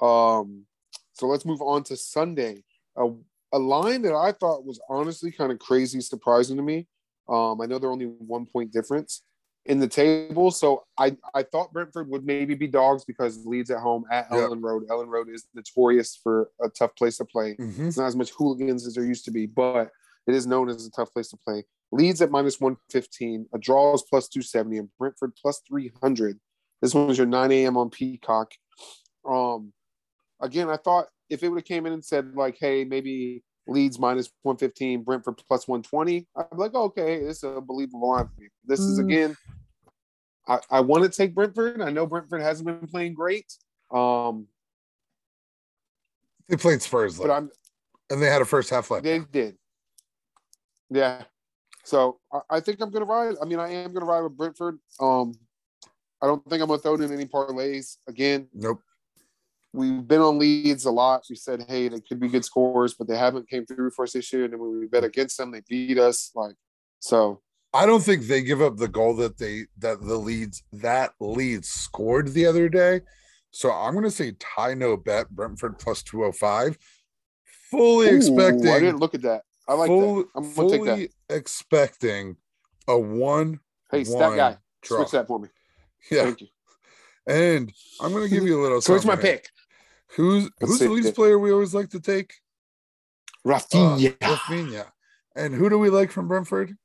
S3: Um, so let's move on to Sunday. A, a line that I thought was honestly kind of crazy, surprising to me. Um, I know they're only one point difference in the table, so I I thought Brentford would maybe be dogs because Leeds at home at
S4: Yep.
S3: Elland Road. Elland Road is notorious for a tough place to play.
S4: mhm.
S3: It's not as much hooligans as there used to be, but it is known as a tough place to play. Leeds at minus 115, a draw is plus 270, and Brentford plus 300. This one was your 9 a.m. on Peacock. Um, again, I thought if it would have came in and said, like, hey, maybe Leeds minus 115, Brentford plus 120, I'd be like, okay, this is a believable line for me. This is
S4: Mm.
S3: again, I, I want to take Brentford. I know Brentford hasn't been playing great. Um,
S4: they played Spurs
S3: but I'm
S4: and they had a first half left.
S3: They did. Yeah. So I, I think I'm gonna ride. I mean, I am gonna ride with Brentford. Um, I don't think I'm gonna throw in any parlays. Again,
S4: Nope.
S3: we've been on Leeds a lot. We said, hey, they could be good scores, but they haven't came through for us this year. And then when we bet against them, they beat us. Like so.
S4: I don't think they give up the goal that they that the leads that Leeds scored the other day. So I'm gonna say tie no bet Brentford plus 205. Fully
S3: Ooh,
S4: expecting
S3: I didn't look at that. I like
S4: full-
S3: that. I'm gonna take that.
S4: expecting a one
S3: Hey, stat guy,
S4: draw.
S3: switch that for me.
S4: Yeah,
S3: Thank you.
S4: and I'm gonna give you a little
S3: Switch my
S4: here.
S3: pick.
S4: Who's
S3: Let's
S4: who's the Leeds player we always like to take? Uh,
S3: Raphinha.
S4: Raphinha. And who do we like from Brentford?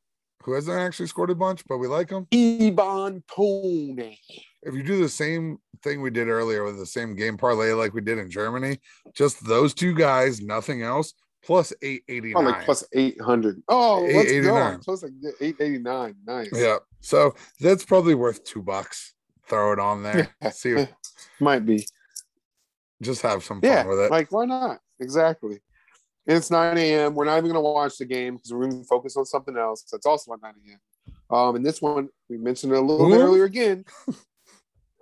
S4: Who hasn't actually scored a bunch, but we like him.
S3: Ivan Toney.
S4: If you do the same thing we did earlier with the same game parlay like we did in Germany, just those two guys, nothing else, plus 889.
S3: Oh, like plus 800. Oh, let's go.
S4: 889.
S3: Plus like 889. Nice.
S4: Yeah. So that's probably worth two bucks. Throw it on there. See,
S3: Might be.
S4: just have some fun
S3: Yeah.
S4: with it.
S3: Like, why not? Exactly. And it's 9 a.m. We're not even going to watch the game because we're going to focus on something else. That's also at 9 a.m. Um, and this one, we mentioned it a little bit earlier again.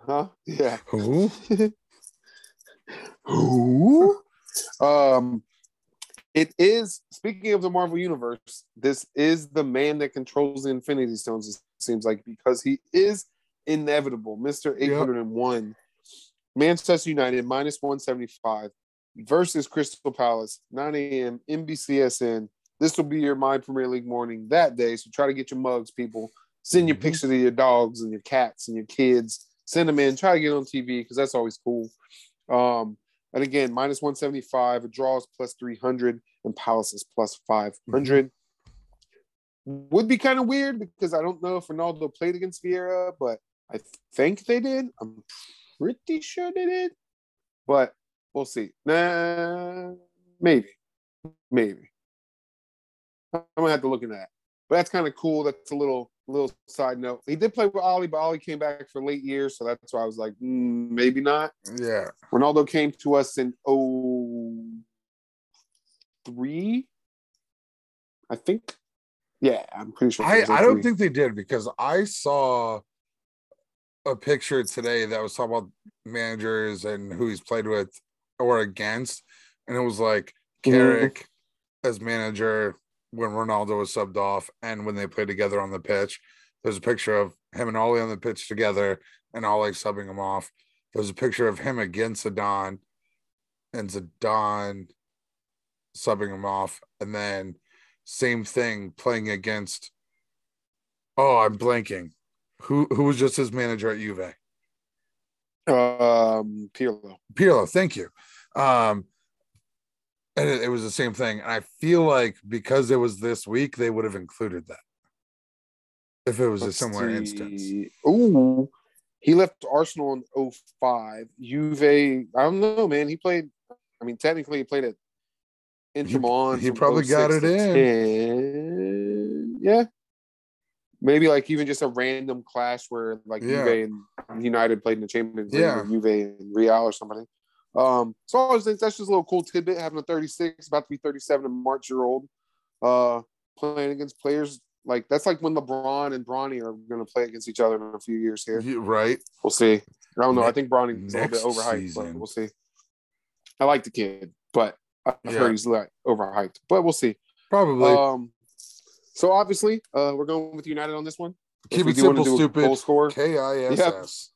S3: Huh? Yeah.
S4: Who?
S3: Who? Um, it is speaking of the Marvel universe. This is the man that controls the Infinity Stones. It seems like, because he is inevitable. Mr. 801. Manchester United minus 175 versus Crystal Palace, 9 a.m. NBCSN. This will be your My Premier League morning that day. So try to get your mugs, people. Send your
S4: Mhm.
S3: pictures of your dogs and your cats and your kids. Send them in. Try to get on TV because that's always cool. Um, and again, minus 175, a draw is plus 300, and Palace is plus 500. Would be kind of weird because I don't know if Ronaldo played against Vieira, but I think they did. I'm pretty sure they did, but we'll see. Nah, maybe, maybe. I'm gonna have to look into that. But that's kind of cool. That's a little little side note. He did play with Ole, but Ole came back for late years, so that's why I was like, mm, maybe not.
S4: Yeah.
S3: Ronaldo came to us in 03, I think. Yeah, I'm pretty sure.
S4: I, I don't think they did because I saw a picture today that was talking about managers and who he's played with or against, and it was like
S3: Mhm.
S4: Carrick as manager when Ronaldo was subbed off and when they played together on the pitch. There's a picture of him and Ole on the pitch together and Ole subbing him off. There's a picture of him against Zidane and Zidane subbing him off, and then same thing playing against. Oh, I'm blanking. Who who was just his manager at Juve?
S3: Um, Pirlo.
S4: Pirlo. Thank you. Um, and it, it was the same thing. And I feel like because it was this week, they would have included that if it was a
S3: Let's
S4: similar
S3: see.
S4: instance.
S3: Ooh, he left Arsenal in 05. Juve, I don't know, man. He played. I mean, technically, he played at Inter
S4: He-
S3: Milan.
S4: he
S3: from
S4: probably oh
S3: got
S4: it in.
S3: 10. Yeah, maybe like even just a random clash where like
S4: Yeah.
S3: Juve and United played in the Champions League,
S4: Yeah.
S3: or Juve and Real or something. Um, so I always think that's just a little cool tidbit having a 36, about to be 37 in March year old, uh, playing against players like that's like when LeBron and Bronny are going to play against each other in a few years here.
S4: You- right?
S3: We'll see. I don't know. I think Bronny's a little bit overhyped,
S4: season.
S3: but we'll see. I like the kid, but I've
S4: Yeah.
S3: heard he's like overhyped, but we'll see.
S4: Probably.
S3: Um, so obviously, uh, we're going with United on this one.
S4: Keep it simple, stupid.
S3: Goal score.
S4: K I S S.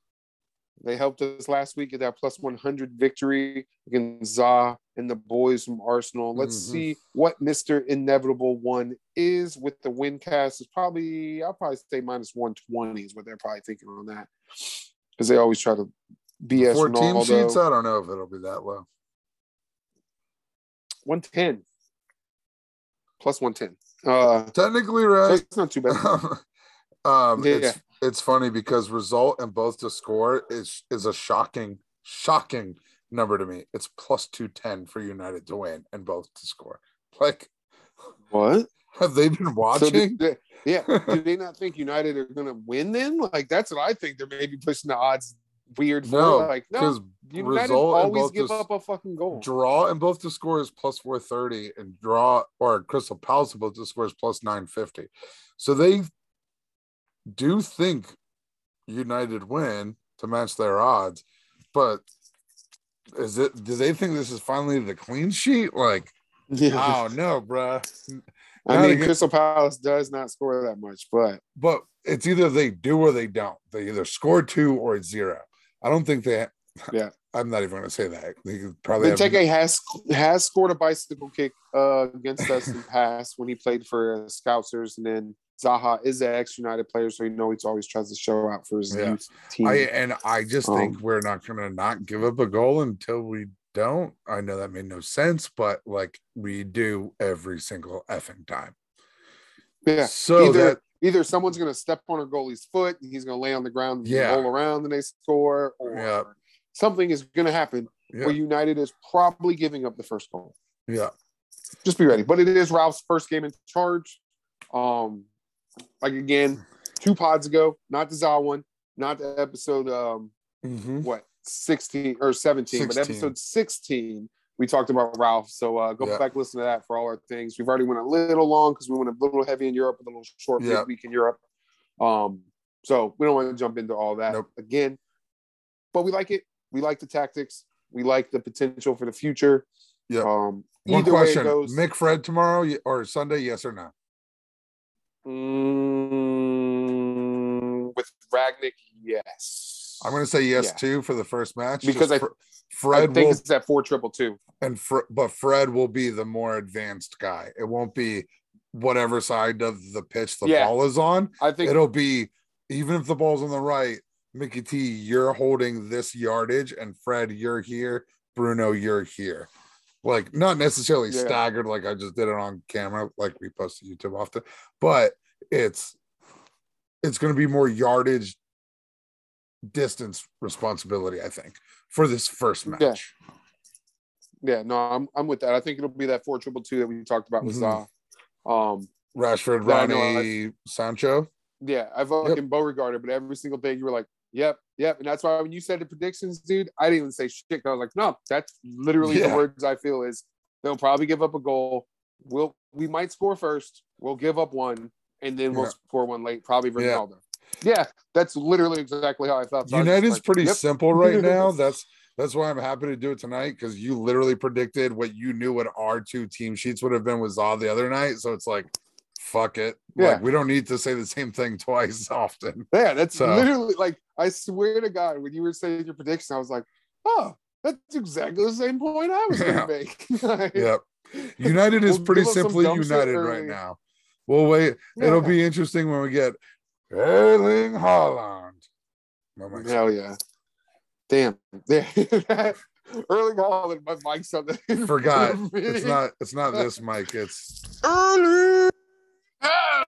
S3: They helped us last week get that plus 100 victory against Za and the boys from Arsenal. Let's
S4: Mhm.
S3: see what Mr. Inevitable one is with the win cast. Is probably, I'll probably say minus 120 is what they're probably thinking on that. Because they always try to BS
S4: Four team sheets. I don't know if it'll be that low.
S3: 110. Plus 110. Uh,
S4: Technically,
S3: so
S4: right?
S3: it's not too bad.
S4: um,
S3: Yeah.
S4: it's it's funny because result and both to score is is a shocking, shocking number to me. It's plus two ten for United to win and both to score. Like,
S3: What?
S4: have they been watching?
S3: did they- yeah. Do they not think United are going to win then? Like, that's what I think. They're maybe pushing the odds weird for.
S4: no,
S3: like, no, United always give up a fucking goal.
S4: draw and both to score is plus 430 and draw or crystal palace both to score is plus 950 so they do think united win to match their odds but is it do they think this is finally the clean sheet? Like
S3: Yeah.
S4: oh no bruh.
S3: I mean,
S4: against-
S3: Crystal Palace does not score that much, but
S4: but it's either they do or they don't. They either score two or it's zero. I don't think they
S3: Yeah.
S4: i'm not even going to say that. They probably have,
S3: Benteke has has scored a bicycle kick uh, against us in the past when he played for Scousers, and then Zaha is an ex-United player, so you know he always tries to show out for his
S4: Yeah.
S3: team.
S4: I and I just think
S3: Um,
S4: we're not gonna not give up a goal until we don't. I know that made no sense, but like we do every single effing time.
S3: yeah,
S4: So
S3: either
S4: that
S3: either someone's going to step on a goalie's foot, and he's going to lay on the ground, and
S4: Yeah.
S3: roll around, and they score, or
S4: Yeah.
S3: something is going to happen
S4: yeah,
S3: where United is probably giving up the first goal.
S4: yeah,
S3: Just be ready. But it is Ralph's first game in charge. Um, like again, two pods ago, not the Zaw one, not the episode um
S4: Mhm.
S3: what 16 or 17, but episode 16 we talked about Ralph. So uh, go
S4: Yeah.
S3: back listen to that for all our things. We've already went a little long because we went a little heavy in Europe, a little short
S4: Yeah.
S3: midweek in Europe. Um, so we don't want to jump into all that
S4: Nope.
S3: again. But we like it. We like the tactics. We like the potential for the future.
S4: Yeah.
S3: Um,
S4: One
S3: either way it
S4: question:
S3: goes,
S4: McFred tomorrow or Sunday? Yes or no?
S3: Mm, with Rangnick, yes.
S4: I'm going to say yes
S3: Yeah.
S4: too for the first match
S3: Because I-
S4: Fr-
S3: I
S4: Fred
S3: think
S4: will
S3: it's at four triple two.
S4: and Fr- but Fred will be the more advanced guy. It won't be whatever side of the pitch the
S3: Yeah.
S4: ball is on.
S3: I think
S4: It'll be even if the ball's on the right, Mickey T, you're holding this yardage, and Fred, you're here. Bruno, you're here. Like not necessarily
S3: Yeah.
S4: staggered, like I just did it on camera, like we post to YouTube often, but it's it's going to be more yardage distance responsibility, I think, for this first match.
S3: Yeah. yeah, no, I'm I'm with that. I think it'll be that four triple two that we talked about with
S4: Mhm.
S3: Zaw. Um,
S4: Rashford,
S3: Yeah, I
S4: Ronnie, Sancho.
S3: yeah, I fucking Beauregarded, but every single thing you were like, yep, yep. And that's why when you said the predictions, dude, I didn't even say shit. I was like, no, that's literally
S4: Yeah.
S3: the words I feel is they'll probably give up a goal. We'll we might score first. We'll give up one, and then we'll
S4: Yeah.
S3: score one late, probably
S4: Yeah.
S3: Ronaldo. Yeah. that's literally exactly how I felt. So I was just
S4: United's
S3: like,
S4: pretty
S3: yep.
S4: simple right now. That's that's why I'm happy to do it tonight because you literally predicted what you knew what our two team sheets would have been with Zaw the other night. So it's like, fuck it.
S3: Yeah.
S4: Like we don't need to say the same thing twice often.
S3: Yeah, that's
S4: So-
S3: literally like I swear to God, when you were saying your prediction, I was like, oh, that's exactly the same point I was
S4: Yeah.
S3: gonna make. Like,
S4: Yep. United is
S3: We'll
S4: pretty
S3: give up some
S4: simply united right now. We'll wait. It'll be interesting when we get Erling Haaland. Oh
S3: Hell yeah. Damn. Early Holland, my mic's on the
S4: forgot. It's not it's not this mic, it's
S3: early.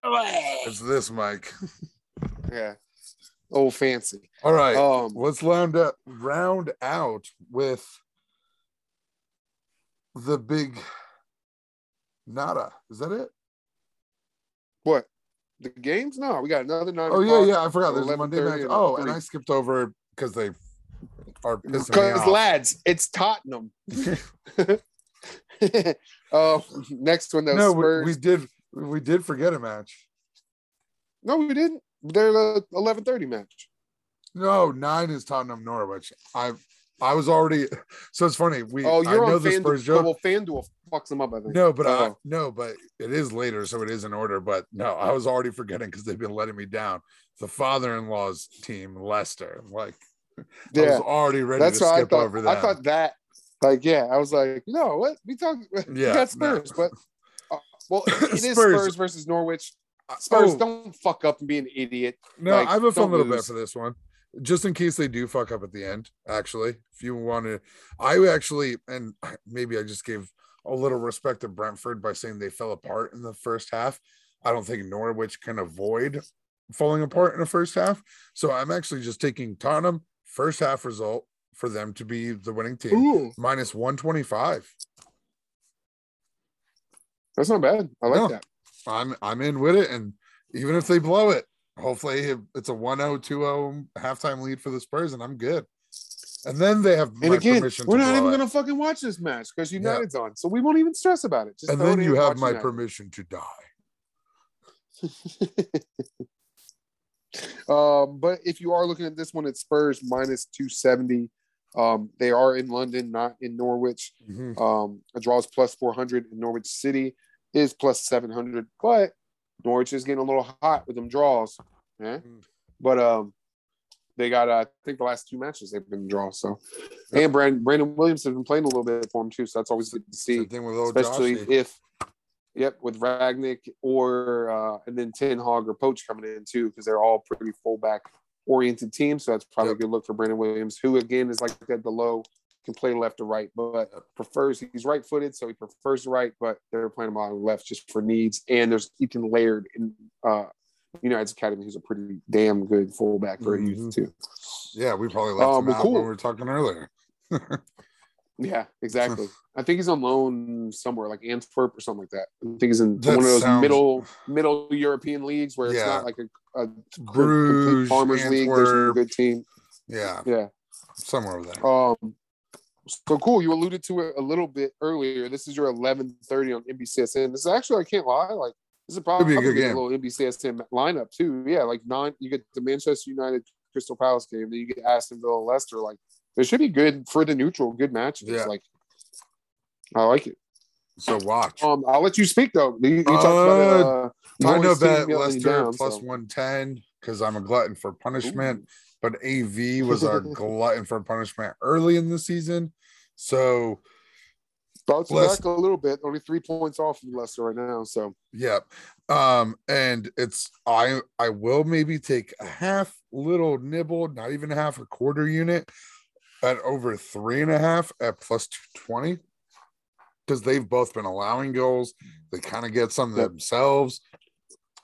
S4: It's this mic.
S3: Yeah. Oh fancy.
S4: All right.
S3: Um
S4: let's round up round out with the big nada. Is that it?
S3: what? The games? No, we got another nine.
S4: Oh yeah, yeah. I forgot. There's a Monday night.
S3: and
S4: Oh, and. I skipped over because they are
S3: Because
S4: off.
S3: lads, it's Tottenham. Oh, next one though.
S4: no, we, we did we did forget a match.
S3: No, we didn't. They're the eleven thirty match.
S4: No, nine is Tottenham Norwich. I I was already so it's funny. We
S3: Oh, you're
S4: know
S3: on
S4: the Spurs joke.
S3: Well, FanDuel fucks them up. I think.
S4: No, but I
S3: Oh.
S4: no, but it is later, so it is in order. But no, I was already forgetting because they've been letting me down. The father-in-law's team, Leicester. Like I was already ready
S3: that's
S4: to
S3: what I
S4: skip
S3: thought.
S4: over that.
S3: I thought that. Like, yeah, I was like, no, what we talking? We
S4: Yeah, no.
S3: Spurs, but uh, well, it is
S4: Spurs.
S3: Spurs. versus Norwich. Uh, Spurs,
S4: Oh,
S3: don't fuck up and be an idiot.
S4: no,
S3: like,
S4: I have a fun little bit
S3: lose.
S4: for this one, just in case they do fuck up at the end. Actually, if you want to, I actually, and maybe I just gave a little respect to Brentford by saying they fell apart in the first half. I don't think Norwich can avoid falling apart in the first half. So I'm actually just taking Tottenham first half result for them to be the winning team
S3: Ooh,
S4: minus 125.
S3: That's not bad. I like
S4: No.
S3: that.
S4: I'm I'm in with it, and even if they blow it, hopefully it's a 1-0, 2-0 halftime lead for the Spurs, and I'm good. And then they have
S3: And
S4: my
S3: again,
S4: permission
S3: we're
S4: to
S3: not even
S4: it.
S3: gonna fucking watch this match because United's on, so we won't even stress about it. Just
S4: and then you have my
S3: United.
S4: permission to die.
S3: um, but if you are looking at this one, it's Spurs minus 270. Um, they are in London, not in Norwich.
S4: Mhm.
S3: Um, a draw is plus 400 in Norwich City is plus 700, but Norwich is getting a little hot with them draws. Yeah.
S4: Mm.
S3: But um, they got, uh, I think the last two matches they've been draws. So, and Brandon, Brandon Williams has been playing a little bit for him too. So that's always good to see
S4: thing with old
S3: especially
S4: Joshy.
S3: if yep with Rangnick or uh and then Ten Hag or Poch coming in too because they're all pretty fullback oriented team. so that's probably
S4: Yep.
S3: a good look for Brandon Williams who again is like at the low can play left or right but prefers he's right footed so he prefers the right but they're playing him on the left just for needs and there's Ethan Laird in uh United's Academy who's a pretty damn good fullback for a
S4: Mhm.
S3: youth too
S4: Yeah, we probably left
S3: Um,
S4: him
S3: well,
S4: out
S3: cool.
S4: when we were talking earlier.
S3: Yeah, exactly. I think he's on loan somewhere like Antwerp or something like that. I think he's in
S4: That
S3: one of those
S4: sounds-
S3: middle middle European leagues where it's
S4: Yeah.
S3: not like a, a
S4: Bruges,
S3: complete farmers league. There's a good team.
S4: Yeah,
S3: Yeah.
S4: somewhere over there.
S3: Um. So cool. You alluded to it a little bit earlier. This is your 11:30 on NBCSN. This is actually I can't lie. Like this is probably
S4: be a good game.
S3: a little NBCSN lineup too. Yeah, like nine. You get the Manchester United Crystal Palace game. Then you get Aston Villa Leicester. Like it should be good for the neutral. Good matches.
S4: Yeah.
S3: Like I like it.
S4: So watch.
S3: Um, I'll let you speak though. You, you talked
S4: Uh,
S3: about uh,
S4: I know
S3: Noah's team
S4: bet
S3: melting
S4: Leicester
S3: down,
S4: plus
S3: so-
S4: 110 because I'm a glutton for punishment, but AV was our glutton for punishment early in the season. So,
S3: Bouncing
S4: Bless-
S3: back a little bit, only three points off from Leicester right now. So
S4: yep. Um, and it's I I will maybe take a half little nibble, not even a half a quarter unit at over three and a half at plus 220 because they've both been allowing goals. They kind of get some themselves.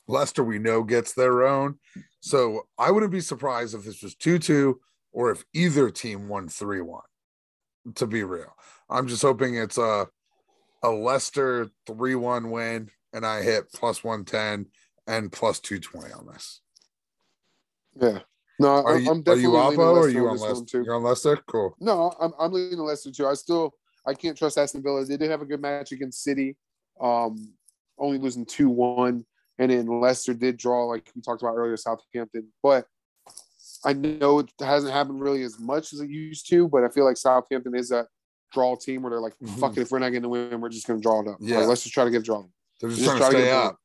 S4: Leicester, we know, gets their own. So I wouldn't be surprised if this was 2 2 or if either team won 3 1, to be real. I'm just hoping it's a, a Leicester 3 1 win and I hit plus 110 and plus 220 on this.
S3: yeah, no,
S4: Are
S3: I'm,
S4: you,
S3: I'm
S4: are you
S3: leaning
S4: or are you
S3: on
S4: Leicester?
S3: too.
S4: You're on Leicester? Cool.
S3: No, I'm, I'm leaning Leicester too. I still I can't trust Aston Villa. They did have a good match against City, um, only losing two one, and then Leicester did draw like we talked about earlier, Southampton. But I know it hasn't happened really as much as it used to. But I feel like Southampton is a draw team where they're like,
S4: Mhm.
S3: "Fuck it, if we're not getting the win, we're just gonna draw it up.
S4: Yeah.
S3: Like, let's just try to get a draw,
S4: They're just,
S3: Just
S4: trying to
S3: to
S4: stay up.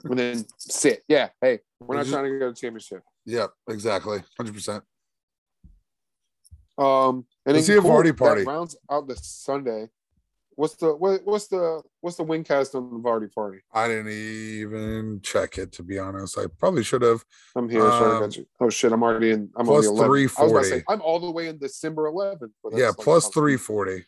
S3: and then sit. Yeah, hey, we're not
S4: just-
S3: trying to get a championship.
S4: yep, exactly. 100%.
S3: Um, and
S4: Let's see a Vardy party.
S3: rounds out the Sunday. What's the what, what's the what's the win cast on the Vardy party?
S4: I didn't even check it, to be honest. I probably should have.
S3: I'm here.
S4: Um.
S3: Oh shit, I'm already in. I'm
S4: plus
S3: on the 11th. I was about to
S4: 340.
S3: say I'm all the way in December 11th. But
S4: Yeah,
S3: like-
S4: plus 340.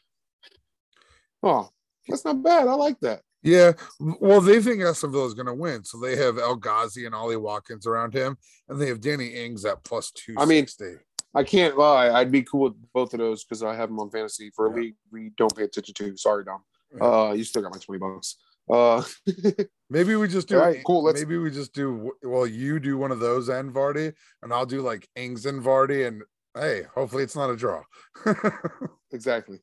S3: Oh, that's not bad. I like that.
S4: Yeah, well, they think Aston Villa is going to win, so they have El Ghazi and Ollie Watkins around him, and they have Danny Ings at plus two
S3: I mean. I can't lie. I'd be cool with both of those because I have them on fantasy for a
S4: Yeah.
S3: league we don't pay attention to. Sorry, Dom.
S4: Yeah.
S3: Uh, you still got my 20 bucks. Uh,
S4: maybe we just do.
S3: All right, cool, let's-
S4: maybe we just do. Well, you do one of those and Vardy, and I'll do like Ings and Vardy, and hey, hopefully it's not a draw.
S3: exactly.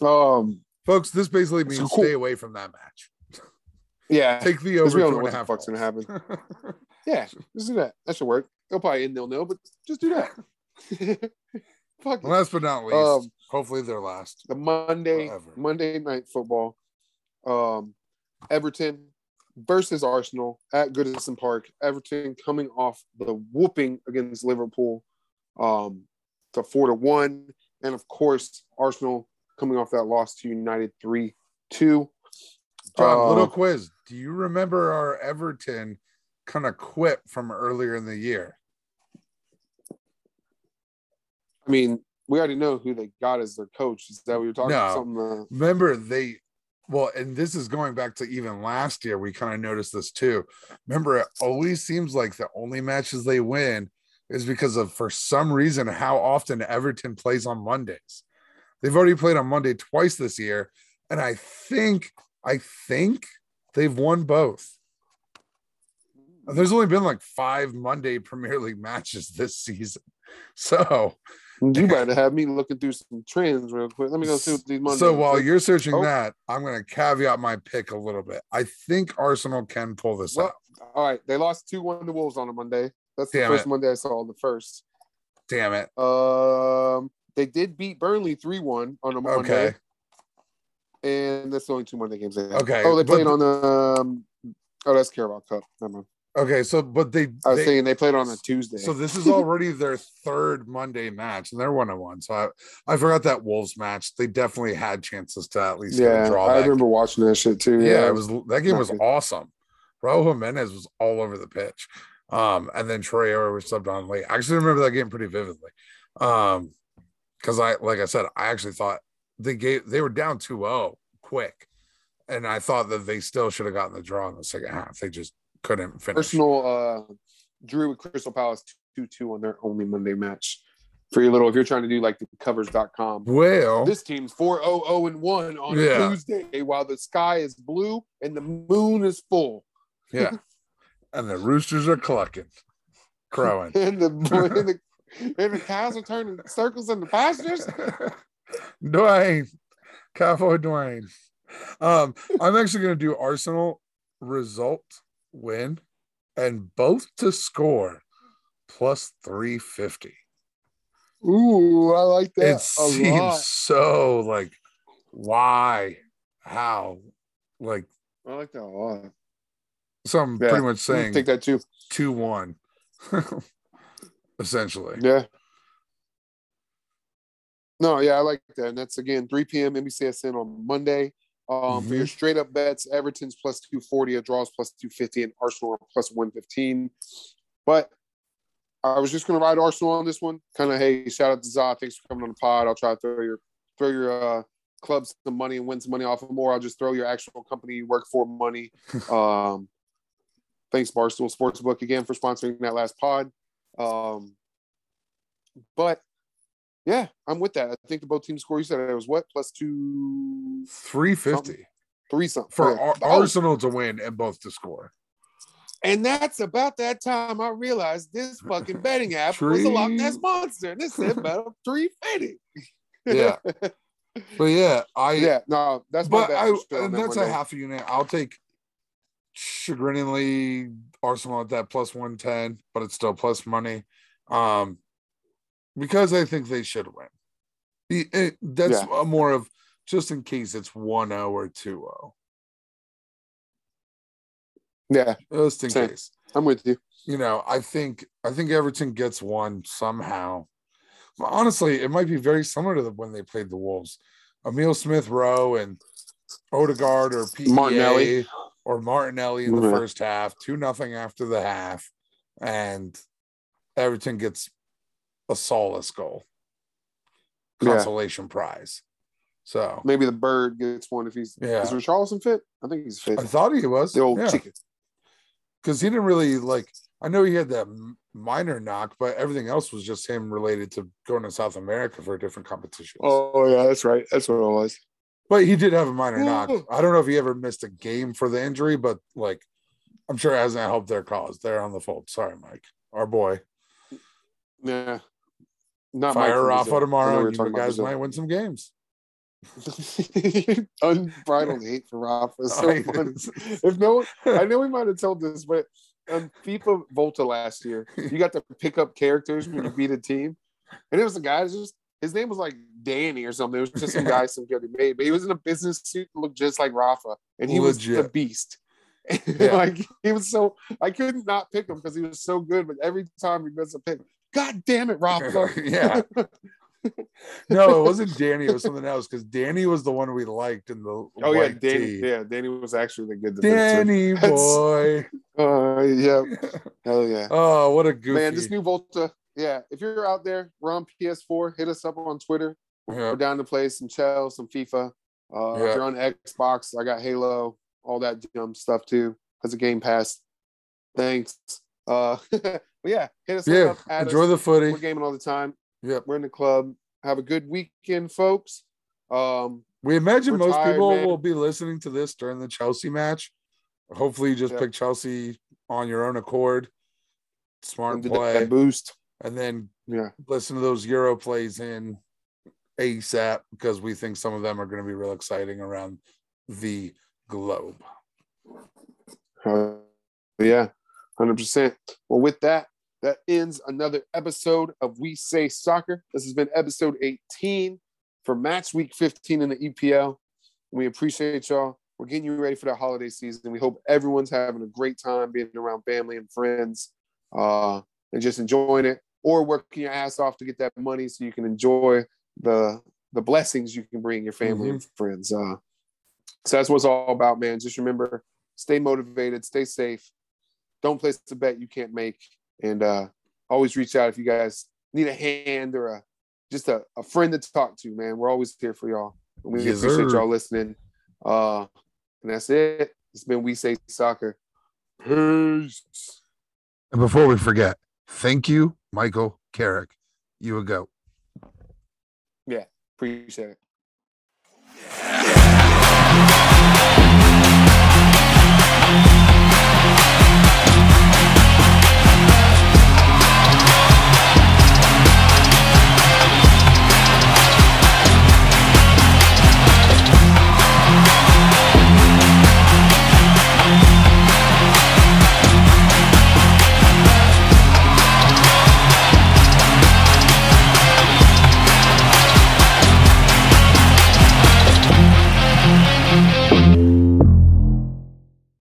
S3: Um,
S4: Folks, this basically means
S3: cool.
S4: stay away from that match.
S3: yeah.
S4: Take the over
S3: we don't know what the fuck's gonna happen. Yeah, just do that. That should work. They'll probably end nil nil, but just do that. Fuck.
S4: Last but not least,
S3: Um,
S4: hopefully they're last.
S3: The Monday
S4: Whatever.
S3: Monday night football. Um, Everton versus Arsenal at Goodison Park. Everton coming off the whooping against Liverpool, um, to four to one, and of course Arsenal coming off that loss to United three two.
S4: John,
S3: Uh,
S4: little quiz. Do you remember our Everton kind of quit from earlier in the year?
S3: I mean, we already know who they got as their coach. Is that what you're talking
S4: No.
S3: about? Something, uh,
S4: Remember they well, and this is going back to even last year. We kind of noticed this too. Remember, it always seems like the only matches they win is because of for some reason how often Everton plays on Mondays. They've already played on Monday twice this year, and I think I think they've won both. There's only been like five Monday Premier League matches this season. So,
S3: you better have me looking through some trends real quick. Let me go see what these Mondays.
S4: so while you're searching
S3: Oh.
S4: that, I'm going to caveat my pick a little bit. I think Arsenal can pull this
S3: Well,
S4: out.
S3: all right, they lost two one to Wolves on a Monday. That's the
S4: Damn
S3: first
S4: it.
S3: Monday I saw the first.
S4: Damn it.
S3: Um, they did beat Burnley three one on a Monday,
S4: Okay.
S3: and that's the only two Monday games they had.
S4: Okay,
S3: Oh, they played on the. Um, oh, that's Carabao Cup. Never mind.
S4: Okay. So, but they,
S3: I was
S4: they-
S3: thinking they played on a Tuesday.
S4: so this is already their third Monday match, and they're one on one. So I, I forgot that Wolves match. They definitely had chances to at least
S3: yeah,
S4: draw.
S3: I remember watching that shit too.
S4: yeah, it was that game was awesome. Raul Jimenez was all over the pitch. Um, and then Troy was subbed on late. I actually remember that game pretty vividly. Um, because I like I said, I actually thought they gave they were down 2-0 quick. And I thought that they still should have gotten the draw in the second half. They just couldn't finish.
S3: Arsenal uh, drew with Crystal Palace two two on their only Monday match. For your little, if you're trying to do like the covers.com.
S4: Well,
S3: This team's 4 0 0 and 1 on
S4: Yeah.
S3: Tuesday while the sky is blue and the moon is full.
S4: yeah. and the roosters are clucking, crowing.
S3: And the, and the, the cows are turning circles in the pastures.
S4: Dwayne, Cowboy Dwayne. Um, I'm actually going to do Arsenal result win and both to score plus 350.
S3: Ooh, I like that
S4: it seems
S3: lot.
S4: so like, why? how, like,
S3: I like that a lot.
S4: so I'm
S3: Yeah,
S4: pretty much saying
S3: think that too.
S4: 2 1, essentially.
S3: Yeah. No, yeah, I like that. And that's again 3 p.m. NBCSN on Monday. Um, for your straight up bets, Everton's plus 240, a draws plus 250, and Arsenal plus 115. But I was just gonna ride Arsenal on this one. Kind of, hey, shout out to Za. Thanks for coming on the pod. I'll try to throw your throw your uh clubs some money and win some money off of more. I'll just throw your actual company you work for money. um thanks, Barstool Sportsbook again for sponsoring that last pod. Um but yeah, I'm with that. I think the both teams score. You said it was what plus two,
S4: 350
S3: three something
S4: for
S3: Oh,
S4: Arsenal to win and both to score.
S3: And that's about that time I realized this fucking betting app was a Ness
S4: Tree.
S3: monster. And this said about three fifty.
S4: Yeah. But yeah, I
S3: yeah. No, that's my
S4: but I
S3: for sure on
S4: and that's a half a unit. I'll take chagriningly Arsenal at that plus 110, but it's still plus money. Um because I think they should win. The- it- that's
S3: Yeah.
S4: a more of just in case it's 1-0 or 2-0.
S3: Yeah,
S4: Just in
S3: Same.
S4: case.
S3: I'm with you.
S4: You know, I think I think Everton gets one somehow. But honestly, it might be very similar to the, when they played the Wolves. Emile Smith Rowe and Odegaard or PEA
S3: Martinelli.
S4: Or Martinelli in the
S3: Yeah.
S4: first half, two nothing after the half, and Everton gets a solace goal,
S3: Yeah.
S4: consolation prize. So
S3: Maybe the bird gets one if he's
S4: Yeah.
S3: is Richarlison fit? I think he's fit.
S4: I thought he was
S3: the old
S4: yeah.
S3: chicken.
S4: because he didn't really like. I know he had that minor knock, but everything else was just him related to going to South America for a different competition.
S3: Oh yeah, that's right. That's what it was.
S4: But he did have a minor knock.
S3: Ooh.
S4: I don't know if he ever missed a game for the injury, but like, I'm sure it hasn't helped their cause. They're on the fold. Sorry, Mike, our boy.
S3: Yeah. Not
S4: Fire
S3: Mike from
S4: Rafa
S3: Brazil. I know
S4: tomorrow,
S3: we
S4: you guys
S3: Brazil.
S4: might win some games.
S3: Unbridled hate for Rafa. is So oh,
S4: I-
S3: funny. If no one, I know we might have told this, but on FIFA Volta last year, you got to pick up characters when you beat a team, and it was a guy who's just his name was like Danny or something. It was just some guy some kid made, but he was in a business suit and looked just like Rafa, and he was the
S4: Legit.
S3: beast.
S4: Yeah.
S3: like he was so I couldn't not pick him because he was so good, but every time he missed a pick, God damn it, Rafa!
S4: yeah. No, it wasn't Danny. It was something else because Danny was the one we liked in the
S3: Oh yeah, Danny.
S4: tee.
S3: Yeah, Danny was actually the good.
S4: Danny boy.
S3: Uh, yeah, hell yeah.
S4: Oh, what a goofy.
S3: Man, this new Volta. Yeah, if you're out there, we're on PS4. Hit us up on Twitter.
S4: Yeah.
S3: We're down to play some Chell, some FIFA. Uh,
S4: Yeah.
S3: If you're on Xbox, I got Halo, all that dumb stuff too. Has a Game Pass. Thanks. Uh, yeah, hit us
S4: Yeah.
S3: up.
S4: Enjoy
S3: us.
S4: the footy.
S3: We're gaming all the time.
S4: Yep.
S3: We're in the club. Have a good weekend, folks. Um,
S4: We imagine most
S3: tired,
S4: people
S3: man.
S4: will be listening to this during the Chelsea match. Hopefully, you just
S3: Yeah.
S4: pick Chelsea on your own accord. Smart play.
S3: that boost.
S4: And then
S3: Yeah.
S4: listen to those Euro plays in ASAP because we think some of them are going to be real exciting around the globe.
S3: Uh, yeah, hundred percent. Well, with that, that ends another episode of We Say Soccer. This has been episode 18 for match week 15 in the EPL. We appreciate y'all. We're getting you ready for the holiday season. We hope everyone's having a great time being around family and friends, uh, and just enjoying it, or working your ass off to get that money so you can enjoy the the blessings you can bring your family and friends. Uh, so that's what it's all about, man. Just remember, stay motivated, stay safe. Don't place a bet you can't make, and uh, always reach out if you guys need a hand or a just a, a friend to talk to. Man, we're always here for y'all. We
S4: Yes,
S3: appreciate
S4: sir.
S3: y'all listening. Uh, and that's it. It's been We Say Soccer. Peace.
S4: And before we forget, thank you, Michael Carrick. You a go.
S3: Yeah, appreciate it.
S2: Yeah.